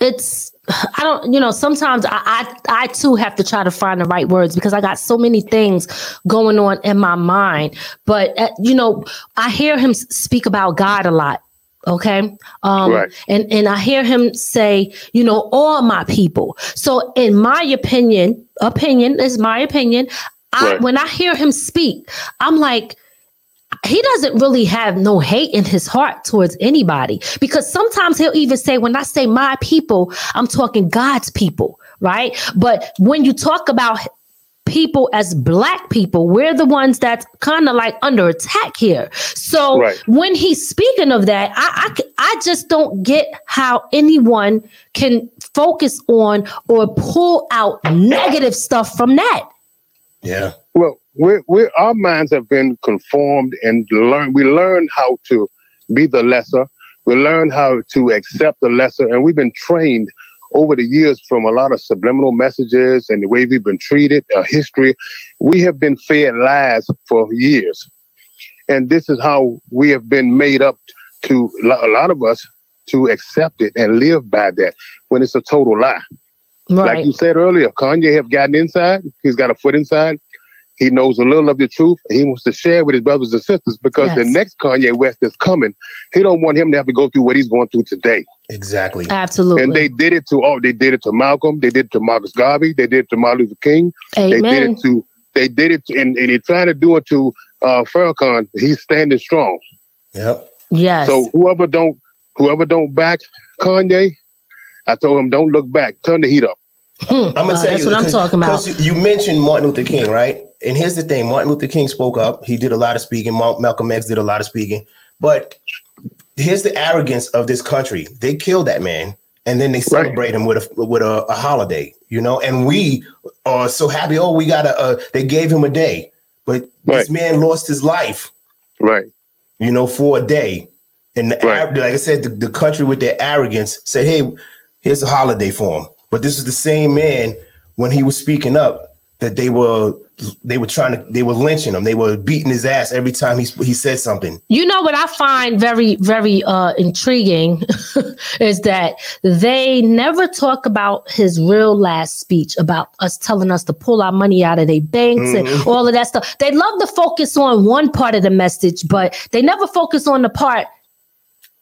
it's I don't you know sometimes I, I I too have to try to find the right words because I got so many things going on in my mind. But uh, you know, I hear him speak about God a lot. Okay. Um, Right. and, and I hear him say, you know, all my people. So in my opinion, opinion is my opinion. I, Right. when I hear him speak, I'm like, he doesn't really have no hate in his heart towards anybody because sometimes he'll even say when i say my people i'm talking god's people right but when you talk about people as black people we're the ones that's kind of like under attack here so Right. when he's speaking of that I I just don't get how anyone can focus on or pull out negative stuff from that Yeah. Well, we're, we're, our minds have been conformed and learn. We learn how to be the lesser. We learn how to accept the lesser, and we've been trained over the years from a lot of subliminal messages and the way we've been treated, uh, history. We have been fed lies for years, and this is how we have been made up to a lot of us to accept it and live by that when it's a total lie. right Like you said earlier, Kanye have gotten inside. He's got a foot inside. He knows a little of the truth. He wants to share with his brothers and sisters because the next Kanye West is coming. He don't want him to have to go through what he's going through today. Exactly. absolutely And they did it to oh, they did it to Malcolm. They did it to Marcus Garvey. They did it to Martin Luther King. Amen. They did it to they did it to, and, and they're trying to do it to uh Farrakhan. He's standing strong. Yep. yes So whoever don't whoever don't back Kanye, I told him don't look back. Turn the heat up. Hmm. I'm gonna Uh, tell that's you what I'm talking about 'cause You mentioned Martin Luther King, right? And here's the thing: Martin Luther King spoke up. He did a lot of speaking. Mal- Malcolm X did a lot of speaking. But here's the arrogance of this country: they killed that man, and then they celebrate him with a with a, a holiday. You know, and we are so happy. Oh, we got a. Uh, they gave him a day, but this man lost his life. Right. You know, for a day. And the, Right. like I said, the, the country with their arrogance said, "Hey, here's a holiday for him." But this is the same man when he was speaking up that they were they were trying to they were lynching him. They were beating his ass every time he he said something. You know what I find very, very uh, intriguing is that they never talk about his real last speech about us telling us to pull our money out of their banks and Mhm. all of that stuff. They love to focus on one part of the message, but they never focus on the part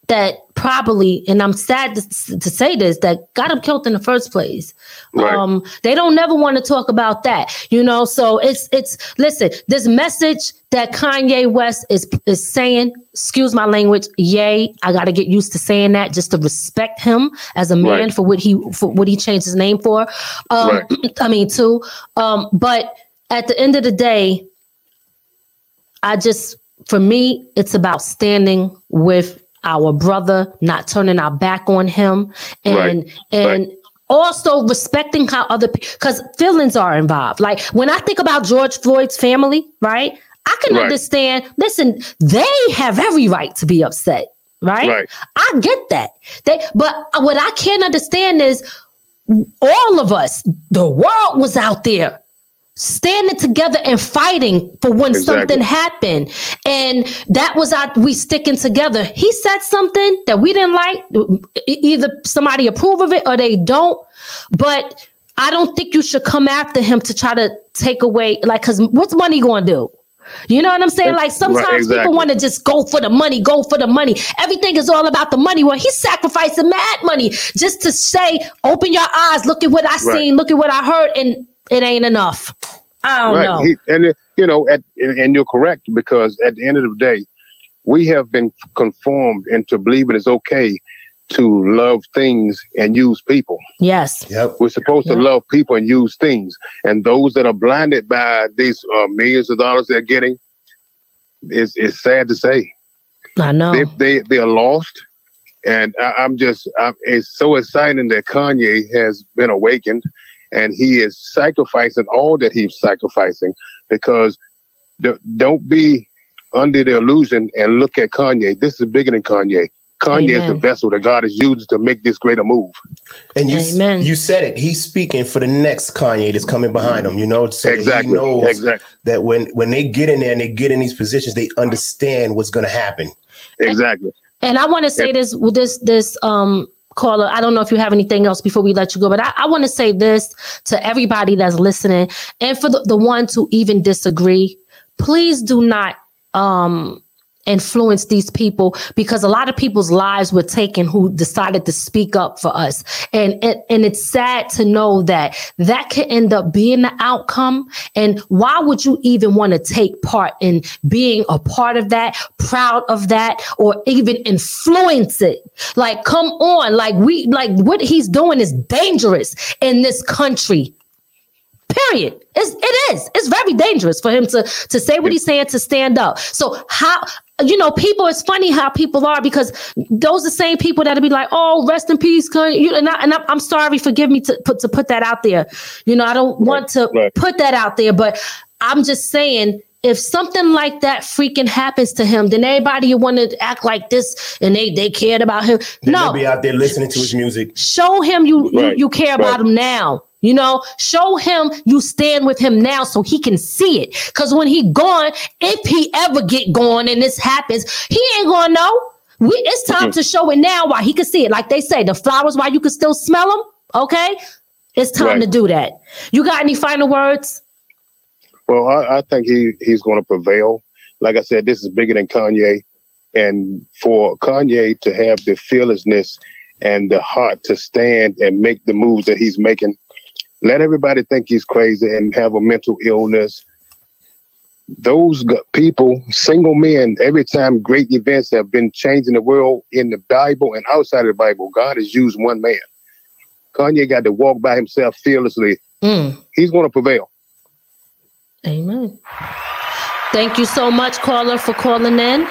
that probably, and I'm sad to, to say this, that got him killed in the first place. Right. Um, they don't never want to talk about that, you know. So it's it's listen, this message that Kanye West is is saying, excuse my language, Ye, I gotta get used to saying that just to respect him as a man Right. for what he for what he changed his name for. Um Right. I mean too. Um, but at the end of the day, I just for me, it's about standing with our brother, not turning our back on him, and and also respecting how other because feelings are involved. Like when I think about George Floyd's family, right? I can Right. understand. Listen, they have every right to be upset, right? Right. I get that. They, but what I can't understand is all of us, the world was out there standing together and fighting for when Exactly. something happened. And that was our we sticking together. He said something that we didn't like. Either somebody approve of it or they don't. But I don't think you should come after him to try to take away like cuz what's money going to do? You know what I'm saying? Like sometimes people exactly. want to just go for the money, go for the money. Everything is all about the money. Well, he's sacrificing mad money just to say, open your eyes, look at what I Right. seen, look at what I heard, and it ain't enough. I don't know. He, and uh, you know, at, and and you're correct because at the end of the day, we have been conformed into believing it's okay to love things and use people. yes. Yep. We're supposed to love people and use things. And those that are blinded by these uh, millions of dollars they're getting, it's, it's sad to say. I know. They, they, they are lost. And I, I'm just, I'm, it's so exciting that Kanye has been awakened and he is sacrificing all that he's sacrificing because the, don't be under the illusion and look at Kanye. This is bigger than Kanye. Kanye is the vessel that God is using to make this greater move. And you Amen. you said it. He's speaking for the next Kanye that's coming behind him. You know, so Exactly, He knows exactly. that when when they get in there and they get in these positions, they understand what's going to happen. Exactly. And I want to say this with this this um caller. I don't know if you have anything else before we let you go, but I, I want to say this to everybody that's listening, and for the, the ones who even disagree, please do not um influence these people because a lot of people's lives were taken who decided to speak up for us. And and, and it's sad to know that that could end up being the outcome. And why would you even want to take part in being a part of that proud of that or even influence it? Like come on like we like what he's doing is dangerous in this country. Period. It's, it is. It's very dangerous for him to to say what he's saying to stand up. So how you know people it's funny how people are because those are the same people that'll be like oh rest in peace. You, and, I, and I'm, sorry forgive me to put to put that out there you know i don't want to right. put that out there but i'm just saying if something like that freaking happens to him, then everybody want to act like this and they they cared about him. Then no, be out there listening to his music. show him you you, Right, you care about him now you know? Show him you stand with him now so he can see it. Because when he gone if he ever get gone and this happens he ain't gonna know. We, it's time to show it now while he can see it. Like they say the flowers while you can still smell them okay? It's time Right. to do that. You got any final words Well, I, I think he he's going to prevail. Like I said, this is bigger than Kanye, and for Kanye to have the fearlessness and the heart to stand and make the moves that he's making, let everybody think he's crazy and have a mental illness. Those g- people, single men, every time great events have been changing the world in the Bible and outside of the Bible, God has used one man. Kanye got to walk by himself fearlessly. Mm. He's going to prevail. Amen. Thank you so much, caller, for calling in.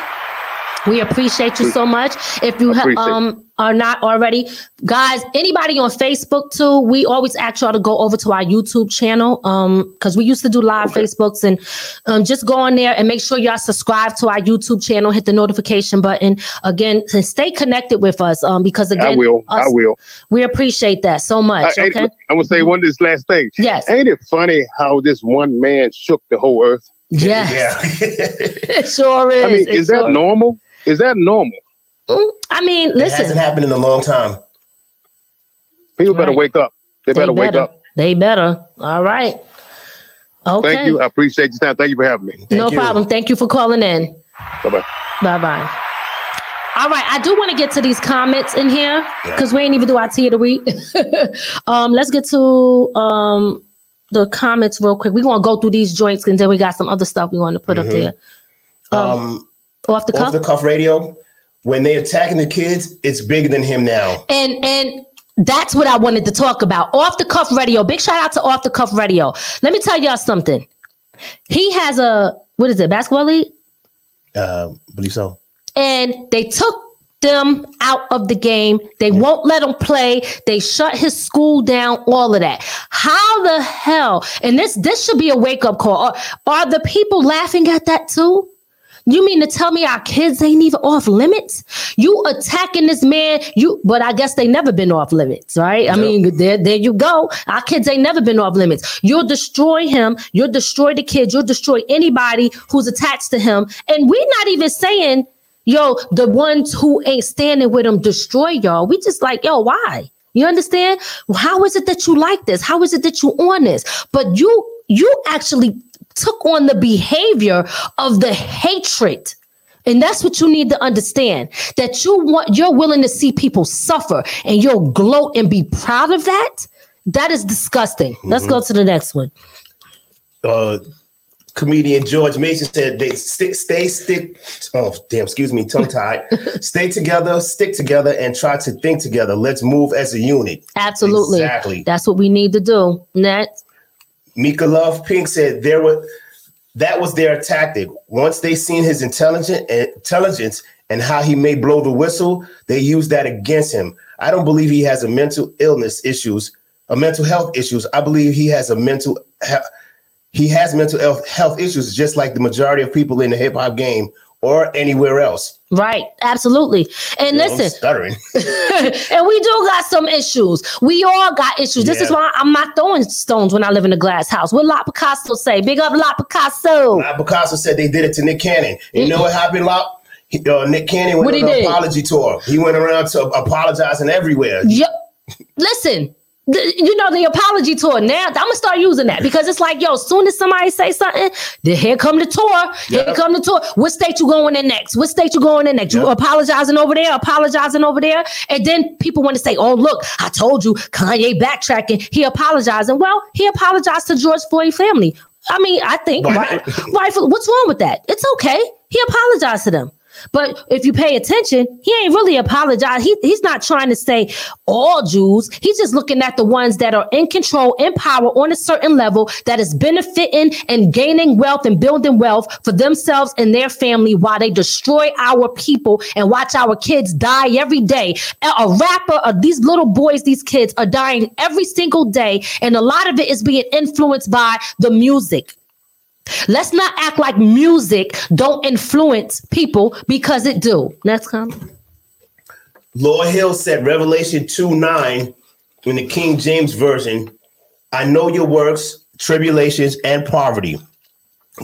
We appreciate you so much. If you ha- um are not already, guys, anybody on Facebook too, we always ask y'all to go over to our YouTube channel um because we used to do live Facebooks and um just go on there and make sure y'all subscribe to our YouTube channel, hit the notification button again to stay connected with us um because again I will. I will. we appreciate that so much. I, Okay. I'm gonna say one this last thing. Yes. Ain't it funny how this one man shook the whole earth? Yes. Yeah. It sure is. I mean, It is that sure- normal? Is that normal? I mean, it listen. hasn't happened in a long time. People better wake up. They better wake up. They better. All right. Okay. Thank you. I appreciate your time. Thank you for having me. no you. problem. Thank you for calling in. Bye bye. Bye bye. All right, I do want to get to these comments in here because we ain't even do our tea of the week. um, let's get to um the comments real quick. We're gonna go through these joints and then we got some other stuff we want to put up there. Um, Off the off cuff. the cuff radio, when they attacking the kids, it's bigger than him now. and and that's what I wanted to talk about. Off the cuff radio. Big shout out to off the cuff radio. Let me tell y'all something. He has a what is it, basketball league? Uh, believe so. and they took them out of the game. They won't let them play. They shut his school down. All of that. How the hell? And this this should be a wake up call. Are, are the people laughing at that too? You mean to tell me our kids ain't even off limits? You attacking this man, you but I guess they never been off limits, right? I mean, there, there you go. Our kids ain't never been off limits. You'll destroy him, you'll destroy the kids, you'll destroy anybody who's attached to him. And we're not even saying, yo, the ones who ain't standing with him destroy y'all. We just like, yo, why? You understand? How is it that you like this? How is it that you on this? But you you actually took on the behavior of the hatred. And that's what you need to understand that you want you're willing to see people suffer and you'll gloat and be proud of that. That is disgusting. Let's go to the next one. Uh, comedian George Mason said they stick, stay, stick. Oh, damn, excuse me, tongue tied. stay together, stick together, and try to think together. Let's move as a unit. Absolutely. Exactly. That's what we need to do. Next. Mika Love Pink said there were that was their tactic. Once they seen his intelligent eh, intelligence and how he may blow the whistle, they used that against him. I don't believe he has a mental illness issues, a mental health issues. I believe he has a mental he- has mental health issues, just like the majority of people in the hip hop game or anywhere else. Right, absolutely. And Yo, listen, stuttering. and we do got some issues. We all got issues. This is why I'm not throwing stones when I live in a glass house. What La Picasso say? Big up La Picasso. Now, Picasso said they did it to Nick Cannon. You know what happened, Lop? He- uh, Nick Cannon went What on an did? apology tour. He went around to apologizing everywhere. Yep. Listen, the- you know the apology tour. Now I'm gonna start using that because it's like, yo, as soon as somebody say something, then here come the tour. Here come the tour. What state you going in next? What state you going in next? You apologizing over there, apologizing over there, and then people want to say, oh look, I told you, Kanye backtracking. He apologizing. Well, he apologized to George Floyd family. I mean, I think Right. right. What's wrong with that? It's okay. He apologized to them. But if you pay attention, he ain't really apologized. He, he's not trying to say all Jews. He's just looking at the ones that are in control, in power on a certain level that is benefiting and gaining wealth and building wealth for themselves and their family while they destroy our people and watch our kids die every day. A rapper, uh, these little boys, these kids are dying every single day. And a lot of it is being influenced by the music. Let's not act like music don't influence people because it do. Next comment. Lord Hill said, Revelation 2 9 in the King James Version, I know your works, tribulations, and poverty,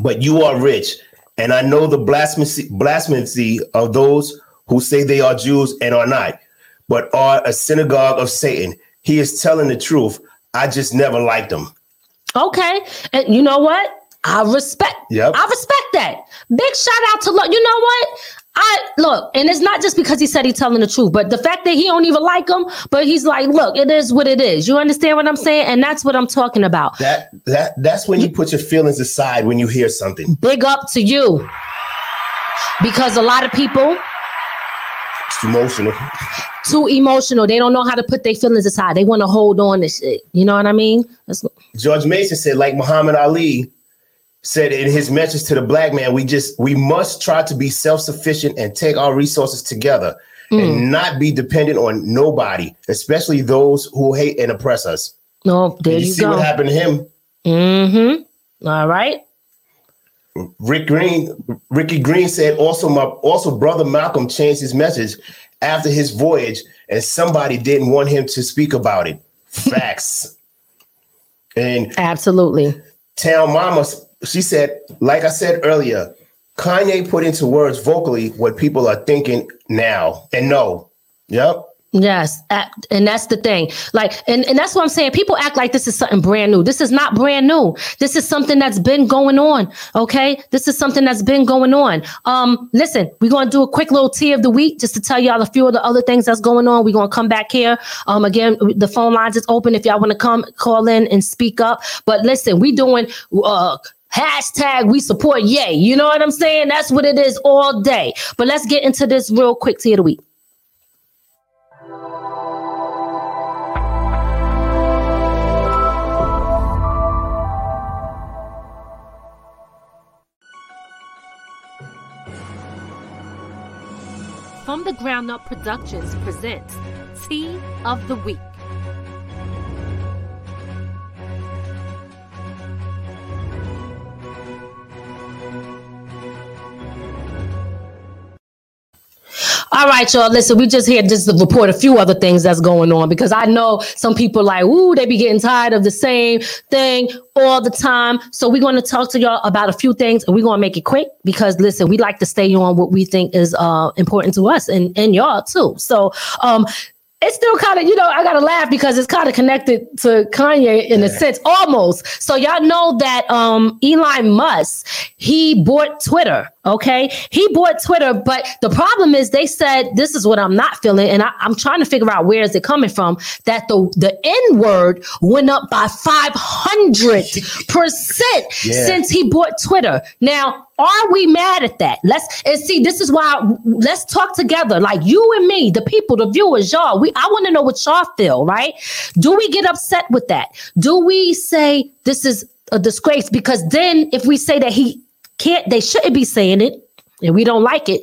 but you are rich. And I know the blasphemy, blasphemy of those who say they are Jews and are not, but are a synagogue of Satan. He is telling the truth. I just never liked him. Okay. And you know what? I respect. Yep. I respect that. Big shout out to look. You know what? I look, and it's not just because he said he's telling the truth, but the fact that he don't even like him, but he's like, look, it is what it is. You understand what I'm saying? And that's what I'm talking about. That that that's when you put your feelings aside when you hear something. Big up to you. Because a lot of people It's emotional. too emotional. They don't know how to put their feelings aside. They want to hold on to shit. You know what I mean? That's George Mason said, like Muhammad Ali said in his message to the black man, we just we must try to be self-sufficient and take our resources together and not be dependent on nobody, especially those who hate and oppress us. no, there And you, you see go. what happened to him. Mm-hmm. All right. Rick Green, Ricky Green said also my also brother Malcolm changed his message after his voyage, and somebody didn't want him to speak about it. Facts. and Absolutely. Town Mama, she said, like I said earlier, Kanye put into words vocally what people are thinking now and know. Yep. Yes, and that's the thing. Like, and, and that's what I'm saying. People act like this is something brand new. This is not brand new. This is something that's been going on. Okay, this is something that's been going on. Um, listen, we're gonna do a quick little tea of the week just to tell y'all a few of the other things that's going on. We're gonna come back here. Um, again, the phone lines is open if y'all want to come call in and speak up. But listen, we doing uh hashtag we support Ye. You know what I'm saying? That's what it is all day. But let's get into this real quick tea of the week. From the Ground Up Productions presents Tea of the Week. All right, y'all. Listen, we just here just to report a few other things that's going on because I know some people like, ooh, they be getting tired of the same thing all the time. So we're going to talk to y'all about a few things and we're going to make it quick because listen, we like to stay on what we think is uh important to us and, and y'all too. So um it's still kind of, you know, I gotta laugh because it's kind of connected to Kanye in a sense, almost. So y'all know that um Elon Musk, he bought Twitter. Okay, he bought Twitter, but the problem is they said this is what I'm not feeling, and I, I'm trying to figure out where is it coming from. That the the N word went up by 500 percent Yeah. since he bought Twitter. Now, are we mad at that? Let's and see. This is why. Let's talk together, like you and me, the people, the viewers, y'all. We I want to know what y'all feel. Right? Do we get upset with that? Do we say this is a disgrace? Because then, if we say that he can't, they shouldn't be saying it, and we don't like it.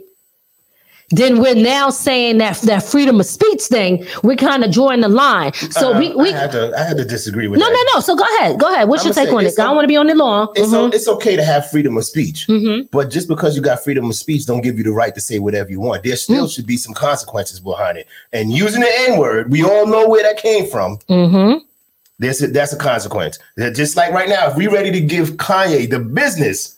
then we're now saying that that freedom of speech thing, we're kind of drawing the line. So Uh, we, we I had to I had to disagree with no, that. no, no. So go ahead. Go ahead. What's I'ma your take on it? I don't want to be on it long. It's, Mhm. o- it's okay to have freedom of speech, Mhm. but just because you got freedom of speech, don't give you the right to say whatever you want. There still should be some consequences behind it. And using the N word, we all know where that came from. Mhm. There's a, that's a consequence. Just like right now, if we're ready to give Kanye the business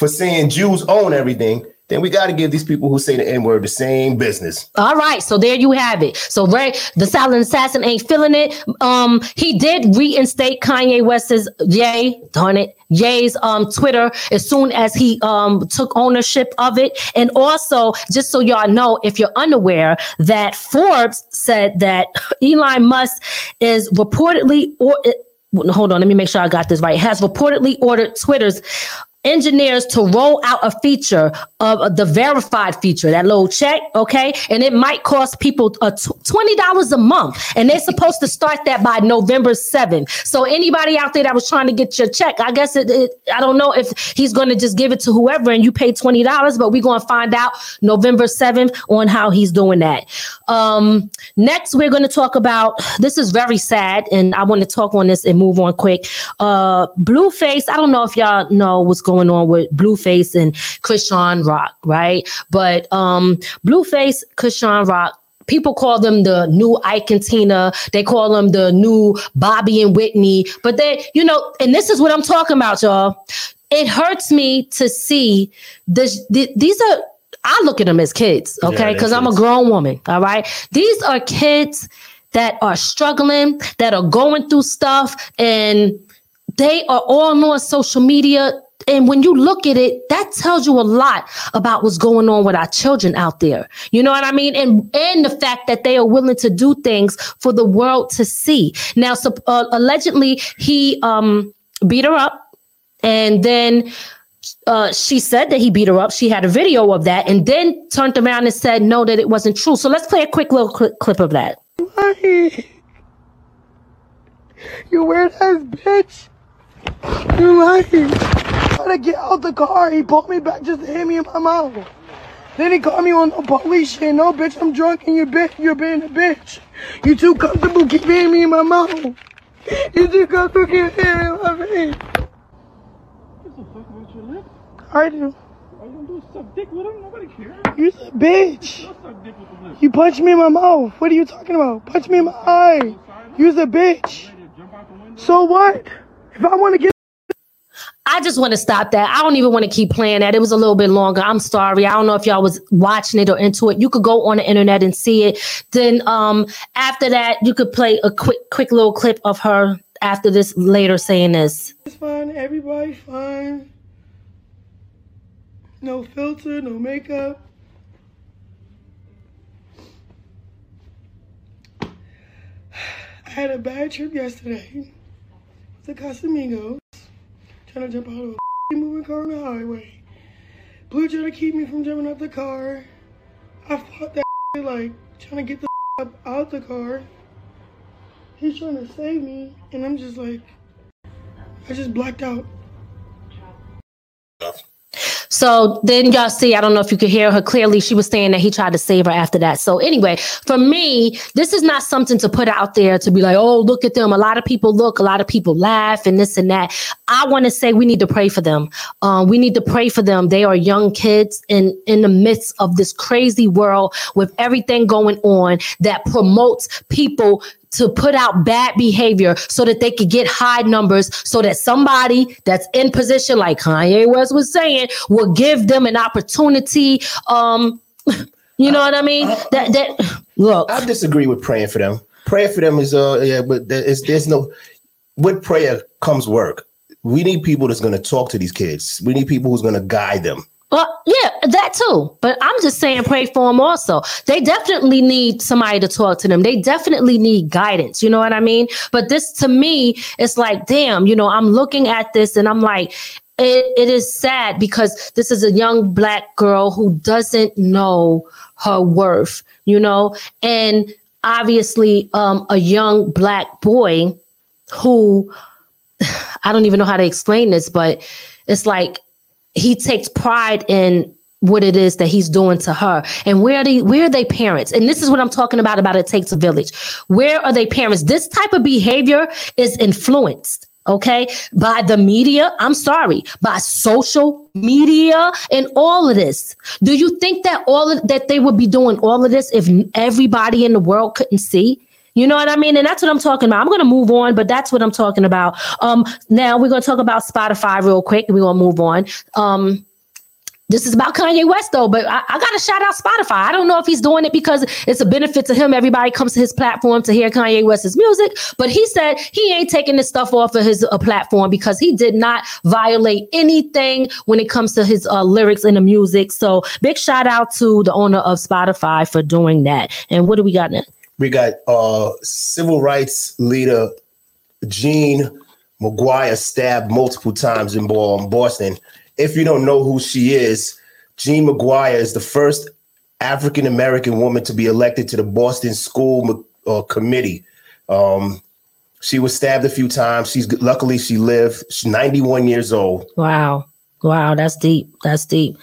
for saying Jews own everything, then we got to give these people who say the N word the same business. All right, so there you have it. So Ray, the silent assassin ain't feeling it. Um, he did reinstate Kanye West's Ye, darn it, Ye's um Twitter as soon as he um took ownership of it. And also, just so y'all know, if you're unaware, that Forbes said that Elon Musk is reportedly or hold on, let me make sure I got this right. Has reportedly ordered Twitter's engineers to roll out a feature of the verified feature, that little check, okay? And it might cost people uh, tw- $20 a month. And they're supposed to start that by November 7th. So anybody out there that was trying to get your check, I guess it, it I don't know if he's going to just give it to whoever and you pay $20, but we're going to find out November 7th on how he's doing that. Um, next, we're going to talk about this is very sad, and I want to talk on this and move on quick. Uh, Blueface, I don't know if y'all know what's going on with Blueface and Chrisean Rock, right? But um, Blueface, Chrisean Rock, people call them the new Ike and Tina. They call them the new Bobby and Whitney. But they, you know, and this is what I'm talking about, y'all. It hurts me to see this. th- these are. I look at them as kids, okay? Because I'm a grown woman. All right. These are kids that are struggling, that are going through stuff, and they are all on social media. And when you look at it, that tells you a lot about what's going on with our children out there. You know what I mean? And and the fact that they are willing to do things for the world to see. Now, so, uh, allegedly, he um, beat her up, and then uh, she said that he beat her up. She had a video of that, and then turned around and said no, that it wasn't true. So let's play a quick little cli- clip of that. You weird ass bitch. You lying. Trying to get out the car. He pulled me back just to hit me in my mouth. Then he called me on the police shit. No, bitch, I'm drunk and you're bitch. You're being a bitch. You too comfortable keep hitting me in my mouth. You too comfortable keep hitting me in my face. I do. Are You're a bitch. You punched me in my mouth. What are you talking about? Punch me in my eye. You're a bitch. So what? If I want to get I just want to stop that. I don't even want to keep playing that. It was a little bit longer. I'm sorry. I don't know if y'all was watching it or into it. You could go on the internet and see it. Then um after that, you could play a quick quick little clip of her after this later saying this. It's fine. Everybody's fine. No filter, no makeup. I had a bad trip yesterday. To Casamigos. Trying to jump out of a moving car on the highway. Blue tried to keep me from jumping out the car. I fought that like trying to get the up out the car. He's trying to save me, and I'm just like, I just blacked out. So then y'all see, I don't know if you could hear her clearly. She was saying that he tried to save her after that. So anyway, for me, this is not something to put out there to be like, oh, look at them. A lot of people look, a lot of people laugh and this and that. I want to say we need to pray for them. Um, we need to pray for them. They are young kids in, in the midst of this crazy world with everything going on that promotes people to put out bad behavior so that they could get high numbers so that somebody that's in position like Kanye West was saying will give them an opportunity um you know what I mean that that look I disagree with praying for them. praying for them is uh yeah, but there is there's no with prayer comes work. We need people that's gonna talk to these kids. We need people who's gonna guide them. Well, yeah, that too. But I'm just saying, pray for them also. They definitely need somebody to talk to them. They definitely need guidance. You know what I mean? But this to me, it's like, damn, you know, I'm looking at this and I'm like, it, it is sad because this is a young black girl who doesn't know her worth, you know, and obviously um, a young black boy who I don't even know how to explain this, but it's like he takes pride in what it is that he's doing to her. And where are they where are they parents? And this is what i'm talking about about it takes a village. Where are they parents? This type of behavior is influenced okay by the media. I'm sorry by social media and all of this. Do you think that all of that they would be doing all of this if everybody in the world couldn't see you know what I mean? And that's what I'm talking about. I'm going to move on, but that's what I'm talking about. Um, now we're going to talk about Spotify real quick. We're going to move on. Um, this is about Kanye West though, but I, I got to shout out Spotify. I don't know if he's doing it because it's a benefit to him. Everybody comes to his platform to hear Kanye West's music, but he said he ain't taking this stuff off of his uh, platform because he did not violate anything when it comes to his uh, lyrics and the music. So big shout out to the owner of Spotify for doing that. And what do we got next? We got uh, civil rights leader Jean McGuire stabbed multiple times in Boston if you don't know who she is, Jean McGuire is the first African American woman to be elected to the Boston School uh, Committee. Um, she was stabbed a few times. She's luckily she lived. She's 91 years old. Wow. Wow, that's deep. That's deep.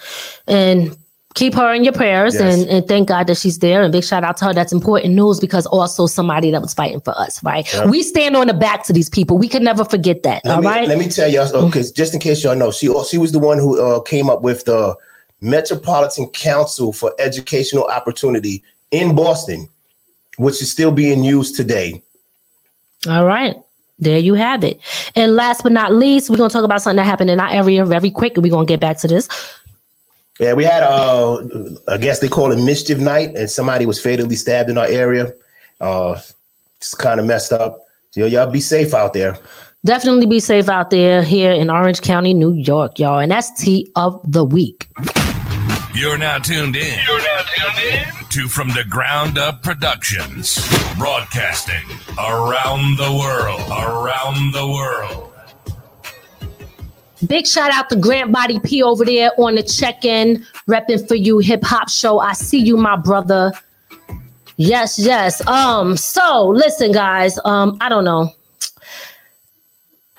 And keep her in your prayers yes. and, and thank God that she's there. And big shout out to her. That's important news because also somebody that was fighting for us, right? Yep. We stand on the backs of these people. We can never forget that. Let all me, right. Let me tell y'all, because just in case y'all know, she she was the one who uh, came up with the Metropolitan Council for Educational Opportunity in Boston, which is still being used today. All right. There you have it. And last but not least, we're going to talk about something that happened in our area very quick. And we're going to get back to this. Yeah, we had uh I guess they call it mischief night, and somebody was fatally stabbed in our area. Uh just kind of messed up. So y'all be safe out there. Definitely be safe out there here in Orange County, New York, y'all. And that's tea of the week. You're now tuned in. You're now tuned in to From the Ground Up Productions, broadcasting around the world, around the world. Big shout out to Grant Body P over there on the check in, repping for you hip hop show. I see you, my brother. Yes, yes. Um, so listen, guys. Um, I don't know.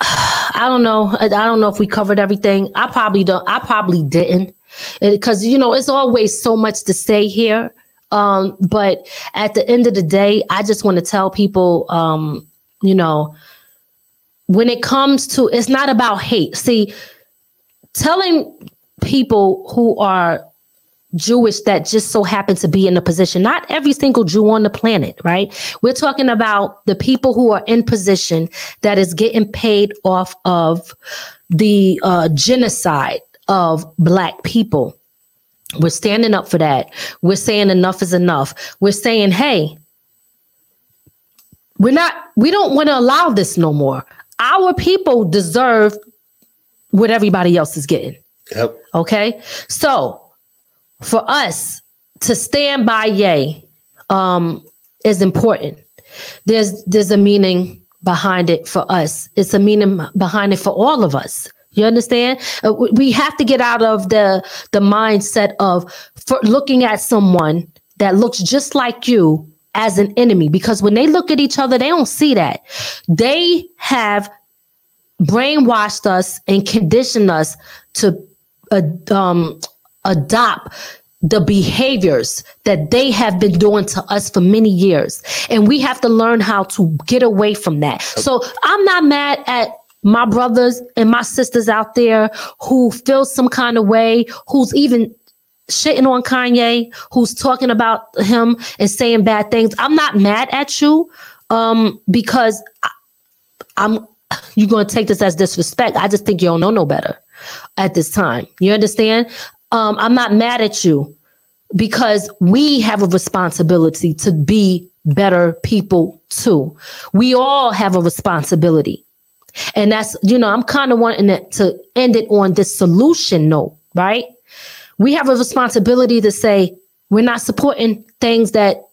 I don't know. I don't know if we covered everything. I probably don't. I probably didn't, because you know it's always so much to say here. Um, but at the end of the day, I just want to tell people, um, you know, when it comes to it's not about hate. See, telling people who are Jewish that just so happen to be in a position, not every single Jew on the planet, right? We're talking about the people who are in position that is getting paid off of the uh, genocide of Black people. We're standing up for that. We're saying enough is enough. We're saying, hey, we're not, we don't want to allow this no more our people deserve what everybody else is getting. Yep. Okay. So for us to stand by Ye um, is important. There's there's a meaning behind it for us. It's a meaning behind it for all of us. You understand? Uh, we have to get out of the the mindset of looking at someone that looks just like you as an enemy because when they look at each other, they don't see that. They have brainwashed us and conditioned us to uh, um, adopt the behaviors that they have been doing to us for many years. And we have to learn how to get away from that. So I'm not mad at my brothers and my sisters out there who feel some kind of way, who's even shitting on Kanye, who's talking about him and saying bad things. I'm not mad at you um, because I, I'm you're going to take this as disrespect. I just think you don't know no better at this time. You understand? Um, I'm not mad at you because we have a responsibility to be better people too. We all have a responsibility. And that's, you know, I'm kind of wanting to end it on this solution note, right? We have a responsibility to say we're not supporting things that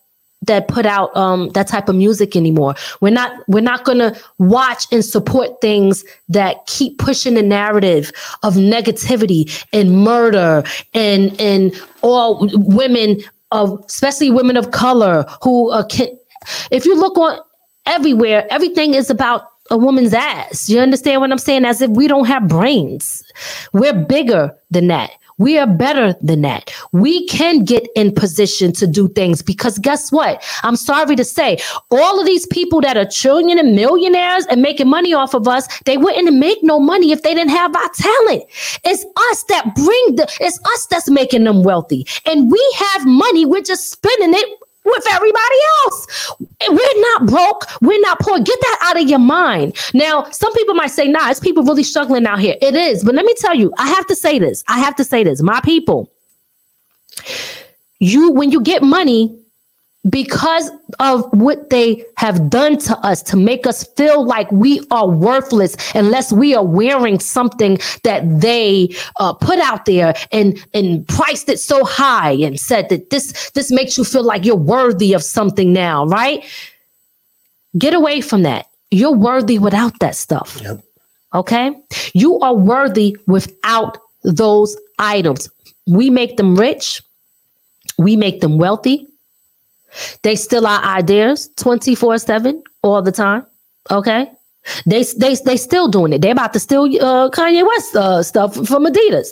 that put out um, that type of music anymore. We're not we're not going to watch and support things that keep pushing the narrative of negativity and murder and and all women of especially women of color who uh, can. If you look on everywhere, everything is about a woman's ass. You understand what I'm saying? As if we don't have brains. We're bigger than that We are better than that. We can get in position to do things because guess what? I'm sorry to say, all of these people that are trillion and millionaires and making money off of us, they wouldn't make no money if they didn't have our talent. It's us that bring the, it's us that's making them wealthy. And we have money, we're just spending it with everybody else. We're not broke. We're not poor. Get that out of your mind. Now, some people might say, nah, it's people really struggling out here. It is. But let me tell you, I have to say this. I have to say this. My people, you, when you get money, because of what they have done to us to make us feel like we are worthless unless we are wearing something that they uh, put out there and and priced it so high and said that this this makes you feel like you're worthy of something now right? Get away from that. You're worthy without that stuff. Yep. okay? You are worthy without those items. We make them rich. We make them wealthy they steal our ideas 24 7 all the time. Okay. They they they still doing it. They're about to steal uh, Kanye West uh, stuff from Adidas.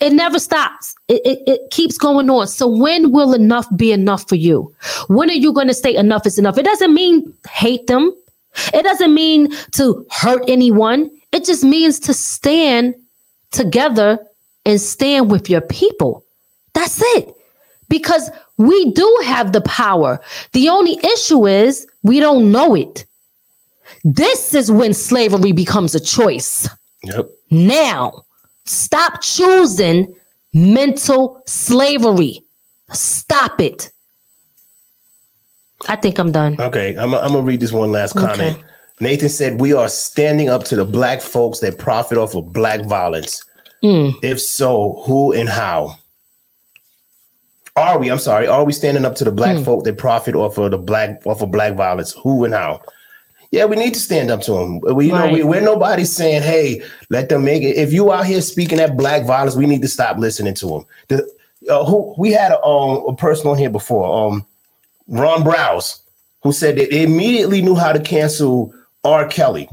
It never stops. It, it it keeps going on. So when will enough be enough for you? When are you going to say enough is enough? It doesn't mean hate them. It doesn't mean to hurt anyone. It just means to stand together and stand with your people. That's it. Because we do have the power. The only issue is we don't know it. This is when slavery becomes a choice. Yep. Now, stop choosing mental slavery. Stop it. I think I'm done. Okay, I'm, I'm gonna read this one last comment. Okay. Nathan said, "We are standing up to the black folks that profit off of black violence. Mm. If so, who and how? Are we? I'm sorry. Are we standing up to the black Hmm. folk that profit off of the black off of black violence? Who and how? Yeah, we need to stand up to them. We, you know, we, we're nobody saying, "Hey, let them make it." If you out here speaking at black violence, we need to stop listening to them. The, uh, who we had a, um, a person on here before, um, Ron Browse, who said that they immediately knew how to cancel R. Kelly.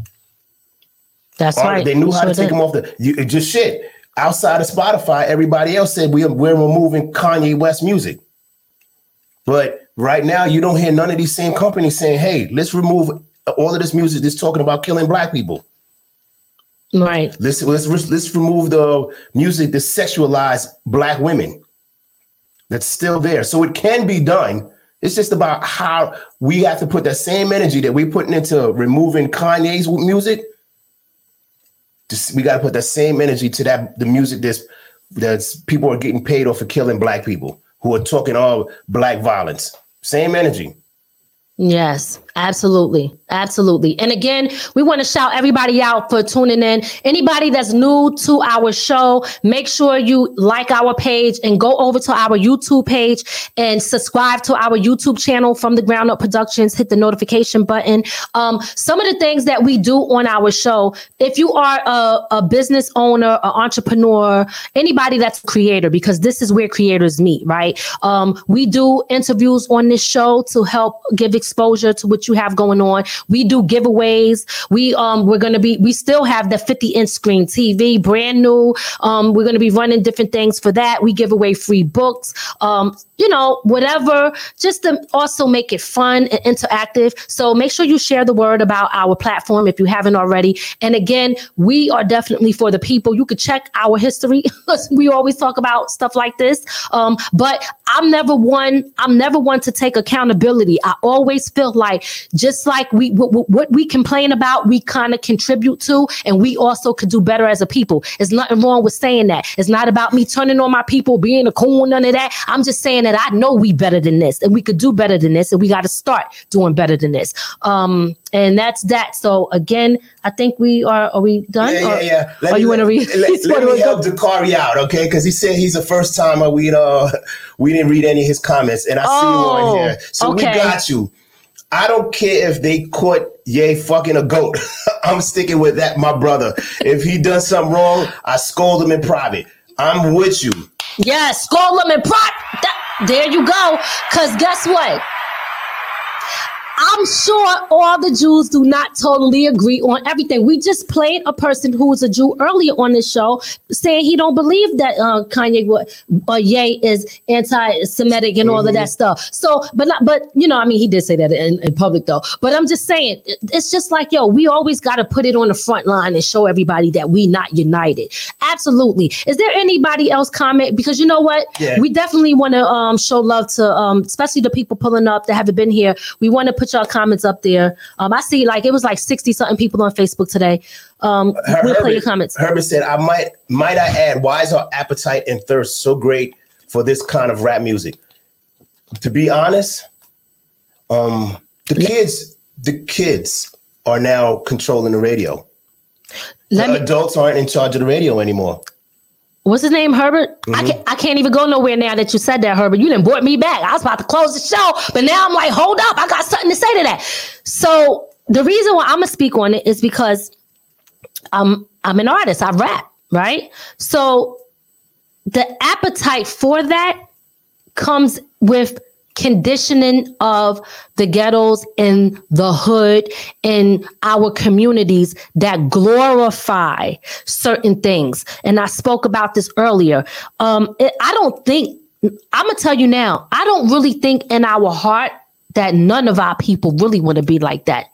That's R- right. They knew how Sure to take did. him off the. You, just shit. Outside of Spotify, everybody else said we, we're removing Kanye West music. But right now, you don't hear none of these same companies saying, "Hey, let's remove all of this music that's talking about killing black people. Right. Let's let's let's remove the music that sexualize black women. That's still there, so it can be done. It's just about how we have to put that same energy that we're putting into removing Kanye's music. We got to put that same energy to that the music that's that's people are getting paid off for killing black people who are talking all black violence. Same energy. Yes, absolutely. Absolutely. And again, we want to shout everybody out for tuning in. Anybody that's new to our show, make sure you like our page and go over to our YouTube page and subscribe to our YouTube channel from the Ground Up Productions. Hit the notification button. Um, some of the things that we do on our show, if you are a, a business owner, an entrepreneur, anybody that's a creator, because this is where creators meet, right? Um, we do interviews on this show to help give exposure to what you have going on. We do giveaways. We um we're gonna be we still have the 50 inch screen TV, brand new. Um, we're gonna be running different things for that. We give away free books. Um, you know, whatever, just to also make it fun and interactive. So make sure you share the word about our platform if you haven't already. And again, we are definitely for the people. You could check our history. we always talk about stuff like this. Um, but I'm never one, I'm never one to take accountability. I always feel like just like we what, what- we complain about, we kind of contribute to, and we also could do better as a people. There's nothing wrong with saying that. It's not about me turning on my people, being a coon, none of that. I'm just saying that I know we better than this, and we could do better than this, and we got to start doing better than this. Um, and that's that. So again, I think we are. Are we done? Yeah, yeah, yeah. Or you want to read? Let, let me help Dakari out, okay? Because he said he's the first timer. We uh, we didn't read any of his comments, and I see you on Oh, here, so we got you. I don't care if they caught Ye fucking a goat. I'm sticking with that, my brother. If he does something wrong, I scold him in private. I'm with you. Yes, scold him in private. There you go. Cause guess what? I'm sure all the Jews do not totally agree on everything. We just played a person who was a Jew earlier on this show saying he don't believe that uh, Kanye uh, Ye is anti-Semitic and all mm-hmm. of that mm-hmm. stuff. So, but not, but you know, I mean, he did say that in, in public though. But I'm just saying, it's just like yo, we always got to put it on the front line and show everybody that we not united. Absolutely. Is there anybody else comment? Because you know what, yeah. we definitely want to um, show love to, um, especially the people pulling up that haven't been here. We want to put y'all comments up there. Um, I see like it was like 60 something people on Facebook today. Um, Her- we'll Herbert, play your comments. Herbert said, I might, might I add, why is our appetite and thirst so great for this kind of rap music? To be honest, um, the kids, the kids are now controlling the radio. Let the me, adults aren't in charge of the radio anymore what's his name, Herbert? Mm-hmm. I can't I can't even go nowhere now that you said that, Herbert. You didn't brought me back. I was about to close the show, but now I'm like, hold up, I got something to say to that. So the reason why I'm gonna speak on it is because I'm I'm an artist. I rap, right? So the appetite for that comes with conditioning of the ghettos in the hood in our communities that glorify certain things. And i spoke about this earlier. Um, it, i don't think i'm gonna tell you now i don't really think in our heart that none of our people really want to be like that.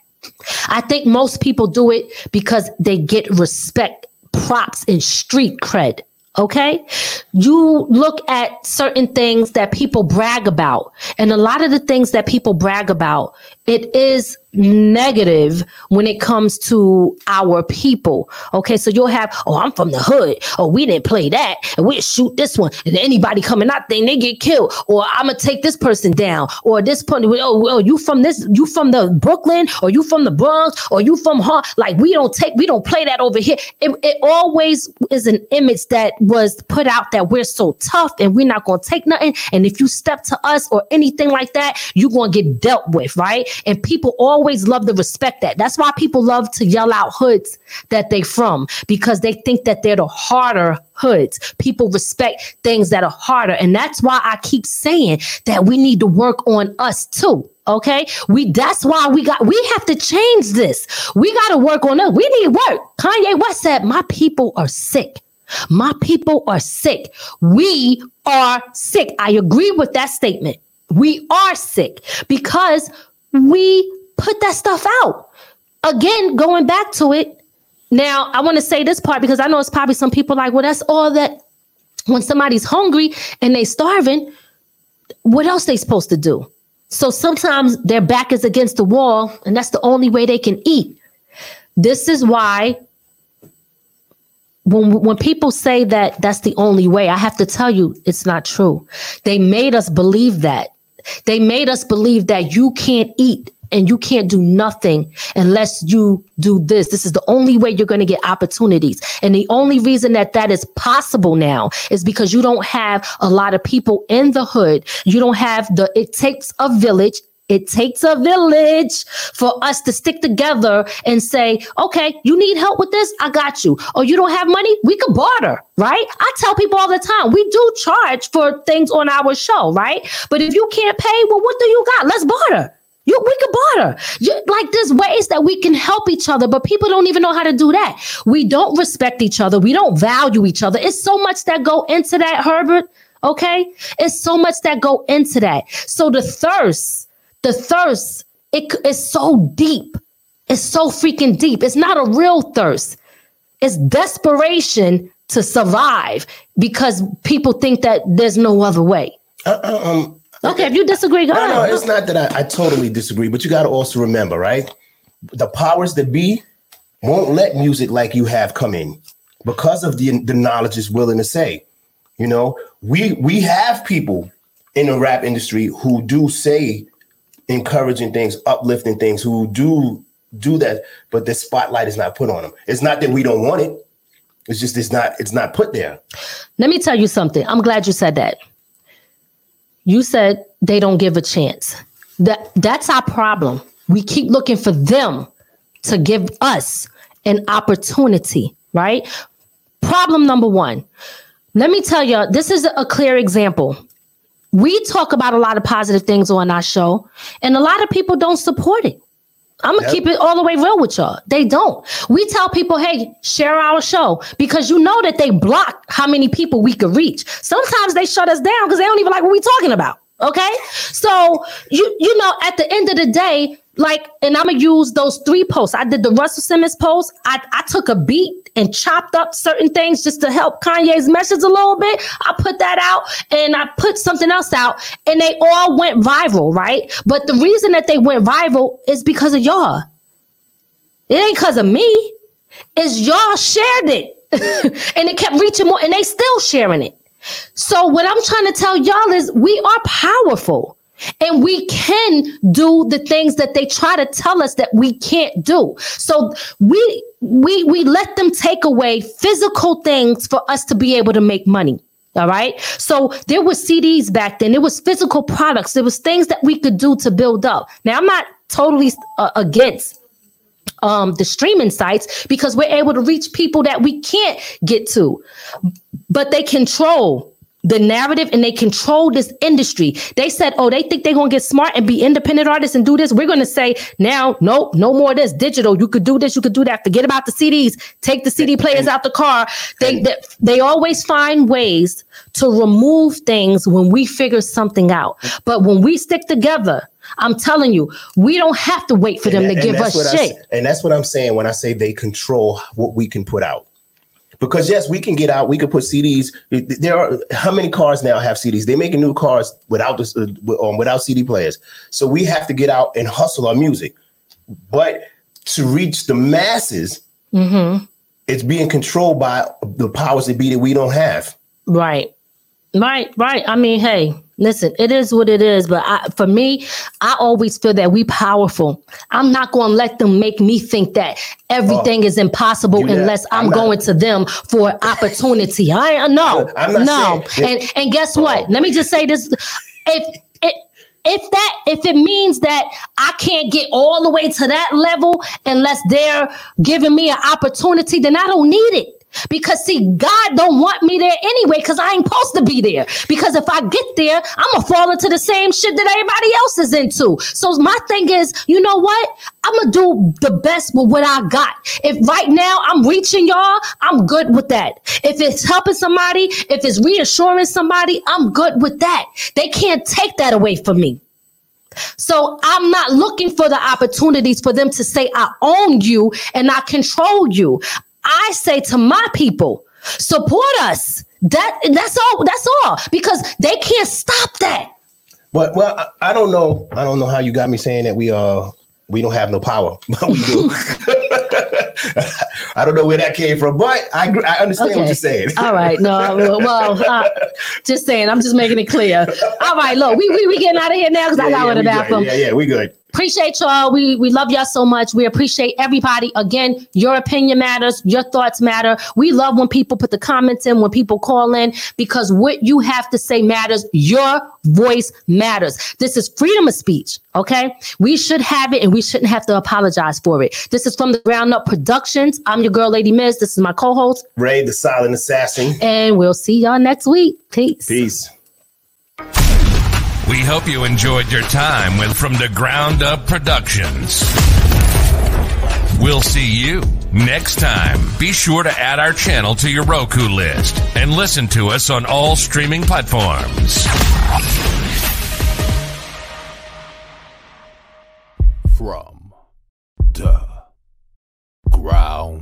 I think most people do it because they get respect props and street cred Okay. You look at certain things that people brag about. And a lot of the things that people brag about, it is negative when it comes to our people. Okay, so you'll have, oh, I'm from the hood. Oh, we didn't play that, and we shoot this one, and anybody coming out, then they get killed. Or I'm gonna take this person down. Or this point, oh, oh, you from this, you from the Brooklyn, or you from the Bronx, or you from huh? Like we don't take, we don't play that over here. It, it always is an image that was put out that we're so tough and we're not gonna take nothing. And if you step to us or anything like that, you're gonna get dealt with, right? And people always love to respect that. That's why people love to yell out hoods that they from because they think that they're the harder hoods. People respect things that are harder. And that's why I keep saying that we need to work on us too. Okay. We that's why we got we have to change this. We got to work on it. We need work. Kanye West said, My people are sick. My people are sick. We are sick. I agree with that statement. We are sick because we put that stuff out. Again, going back to it. Now, I want to say this part because I know it's probably some people like, well, that's all that when somebody's hungry and they're starving, what else they supposed to do? So sometimes their back is against the wall, and that's the only way they can eat. This is why when when people say that that's the only way, I have to tell you it's not true. They made us believe that. They made us believe that you can't eat and you can't do nothing unless you do this. This is the only way you're going to get opportunities. And the only reason that that is possible now is because you don't have a lot of people in the hood. You don't have the, it takes a village it takes a village for us to stick together and say, okay, you need help with this? I got you. Or you don't have money? We could barter, right? I tell people all the time, we do charge for things on our show, right? But if you can't pay, well, what do you got? Let's barter. You, we could barter. You, like there's ways that we can help each other, but people don't even know how to do that. We don't respect each other. We don't value each other. It's so much that go into that, Herbert. Okay, it's so much that go into that. So the thirst, the thirst, it is so deep. It's so freaking deep. It's not a real thirst. It's desperation to survive because people think that there's no other way. Uh, uh um, Okay, if you disagree, go no, no, it's not that I, I totally disagree, but you got to also remember, right? The powers that be won't let music like you have come in because of the the knowledge is willing to say. You know, we we have people in the rap industry who do say encouraging things, uplifting things, who do do that, but the spotlight is not put on them. It's not that we don't want it. It's just it's not it's not put there. Let me tell you something. I'm glad you said that you said they don't give a chance. That that's our problem. We keep looking for them to give us an opportunity, right? Problem number 1. Let me tell you, this is a clear example. We talk about a lot of positive things on our show, and a lot of people don't support it. I'm gonna Yep. keep it all the way real with y'all. They don't. We tell people, hey, share our show because you know that they block how many people we could reach. Sometimes they shut us down because they don't even like what we're talking about. Okay. So you you know, at the end of the day, like, and I'm gonna use those three posts. I did the Russell Simmons post. I, I took a beat and chopped up certain things just to help Kanye's message a little bit. I put that out and I put something else out, and they all went viral, right? But the reason that they went viral is because of y'all. It ain't because of me. It's y'all shared it. and it kept reaching more, and they still sharing it. So what I'm trying to tell y'all is we are powerful. And we can do the things that they try to tell us that we can't do. So we we we let them take away physical things for us to be able to make money. All right. So there was CDs back then. There was physical products. There was things that we could do to build up. Now I'm not totally uh, against um, the streaming sites because we're able to reach people that we can't get to, but they control the narrative and they control this industry. They said, oh, they think they're going to get smart and be independent artists and do this. We're going to say now, nope, no more of this digital. You could do this, you could do that. Forget about the CDs. Take the CD players out the car. They, they, they always find ways to remove things when we figure something out. But when we stick together, I'm telling you, we don't have to wait for them And to give us what I shit. and that's what I'm saying when I say they control what we can put out. Because yes, we can get out. We can put CDs. There are how many cars now have CDs? They're making new cars without this, uh, um, without CD players. So we have to get out and hustle our music. But to reach the masses, Mm-hmm. it's being controlled by the powers that be that we don't have. Right. Right, right. I mean, hey, listen, it is what it is. But I, for me, I always feel that we powerful. I'm not going to let them make me think that everything oh. is impossible not- unless I'm, I'm not- going to them for opportunity. I not no. And and guess what? Oh. Let me just say this: if it. If that if it means that I can't get all the way to that level unless they're giving me an opportunity, then I don't need it. Because see, God don't want me there anyway, because I ain't supposed to be there. Because if I get there, I'm gonna fall into the same shit that everybody else is into. So my thing is, you know what? I'm gonna do the best with what I got. If right now I'm reaching y'all, I'm good with that. If it's helping somebody, if it's reassuring somebody, I'm good with that. They can't take that away from me. So I'm not looking for the opportunities for them to say I own you and I control you. I say to my people, support us. That that's all. That's all because they can't stop that. But well, I, I don't know. I don't know how you got me saying that we uh we don't have no power, but we do. I don't know where that came from, but I I understand what you're saying. All right. No. Well, uh, just saying. I'm just making it clear. All right. Look, we we, we getting out of here now because I Yeah, got to yeah, the we good. bathroom. Yeah, yeah, we good. Appreciate y'all. We we love y'all so much. We appreciate everybody. Again, your opinion matters. Your thoughts matter. We love when people put the comments in, when people call in, because what you have to say matters. Your voice matters. This is freedom of speech. Okay, we should have it, and we shouldn't have to apologize for it. This is from the Ground Up Productions. I'm your girl, Lady Miz. This is my co-host, Ray, the silent assassin. and we'll see y'all next week. Peace. Peace. We hope you enjoyed your time with From the Ground Up Productions. We'll see you next time. Be sure to add our channel to your Roku list and listen to us on all streaming platforms. From the ground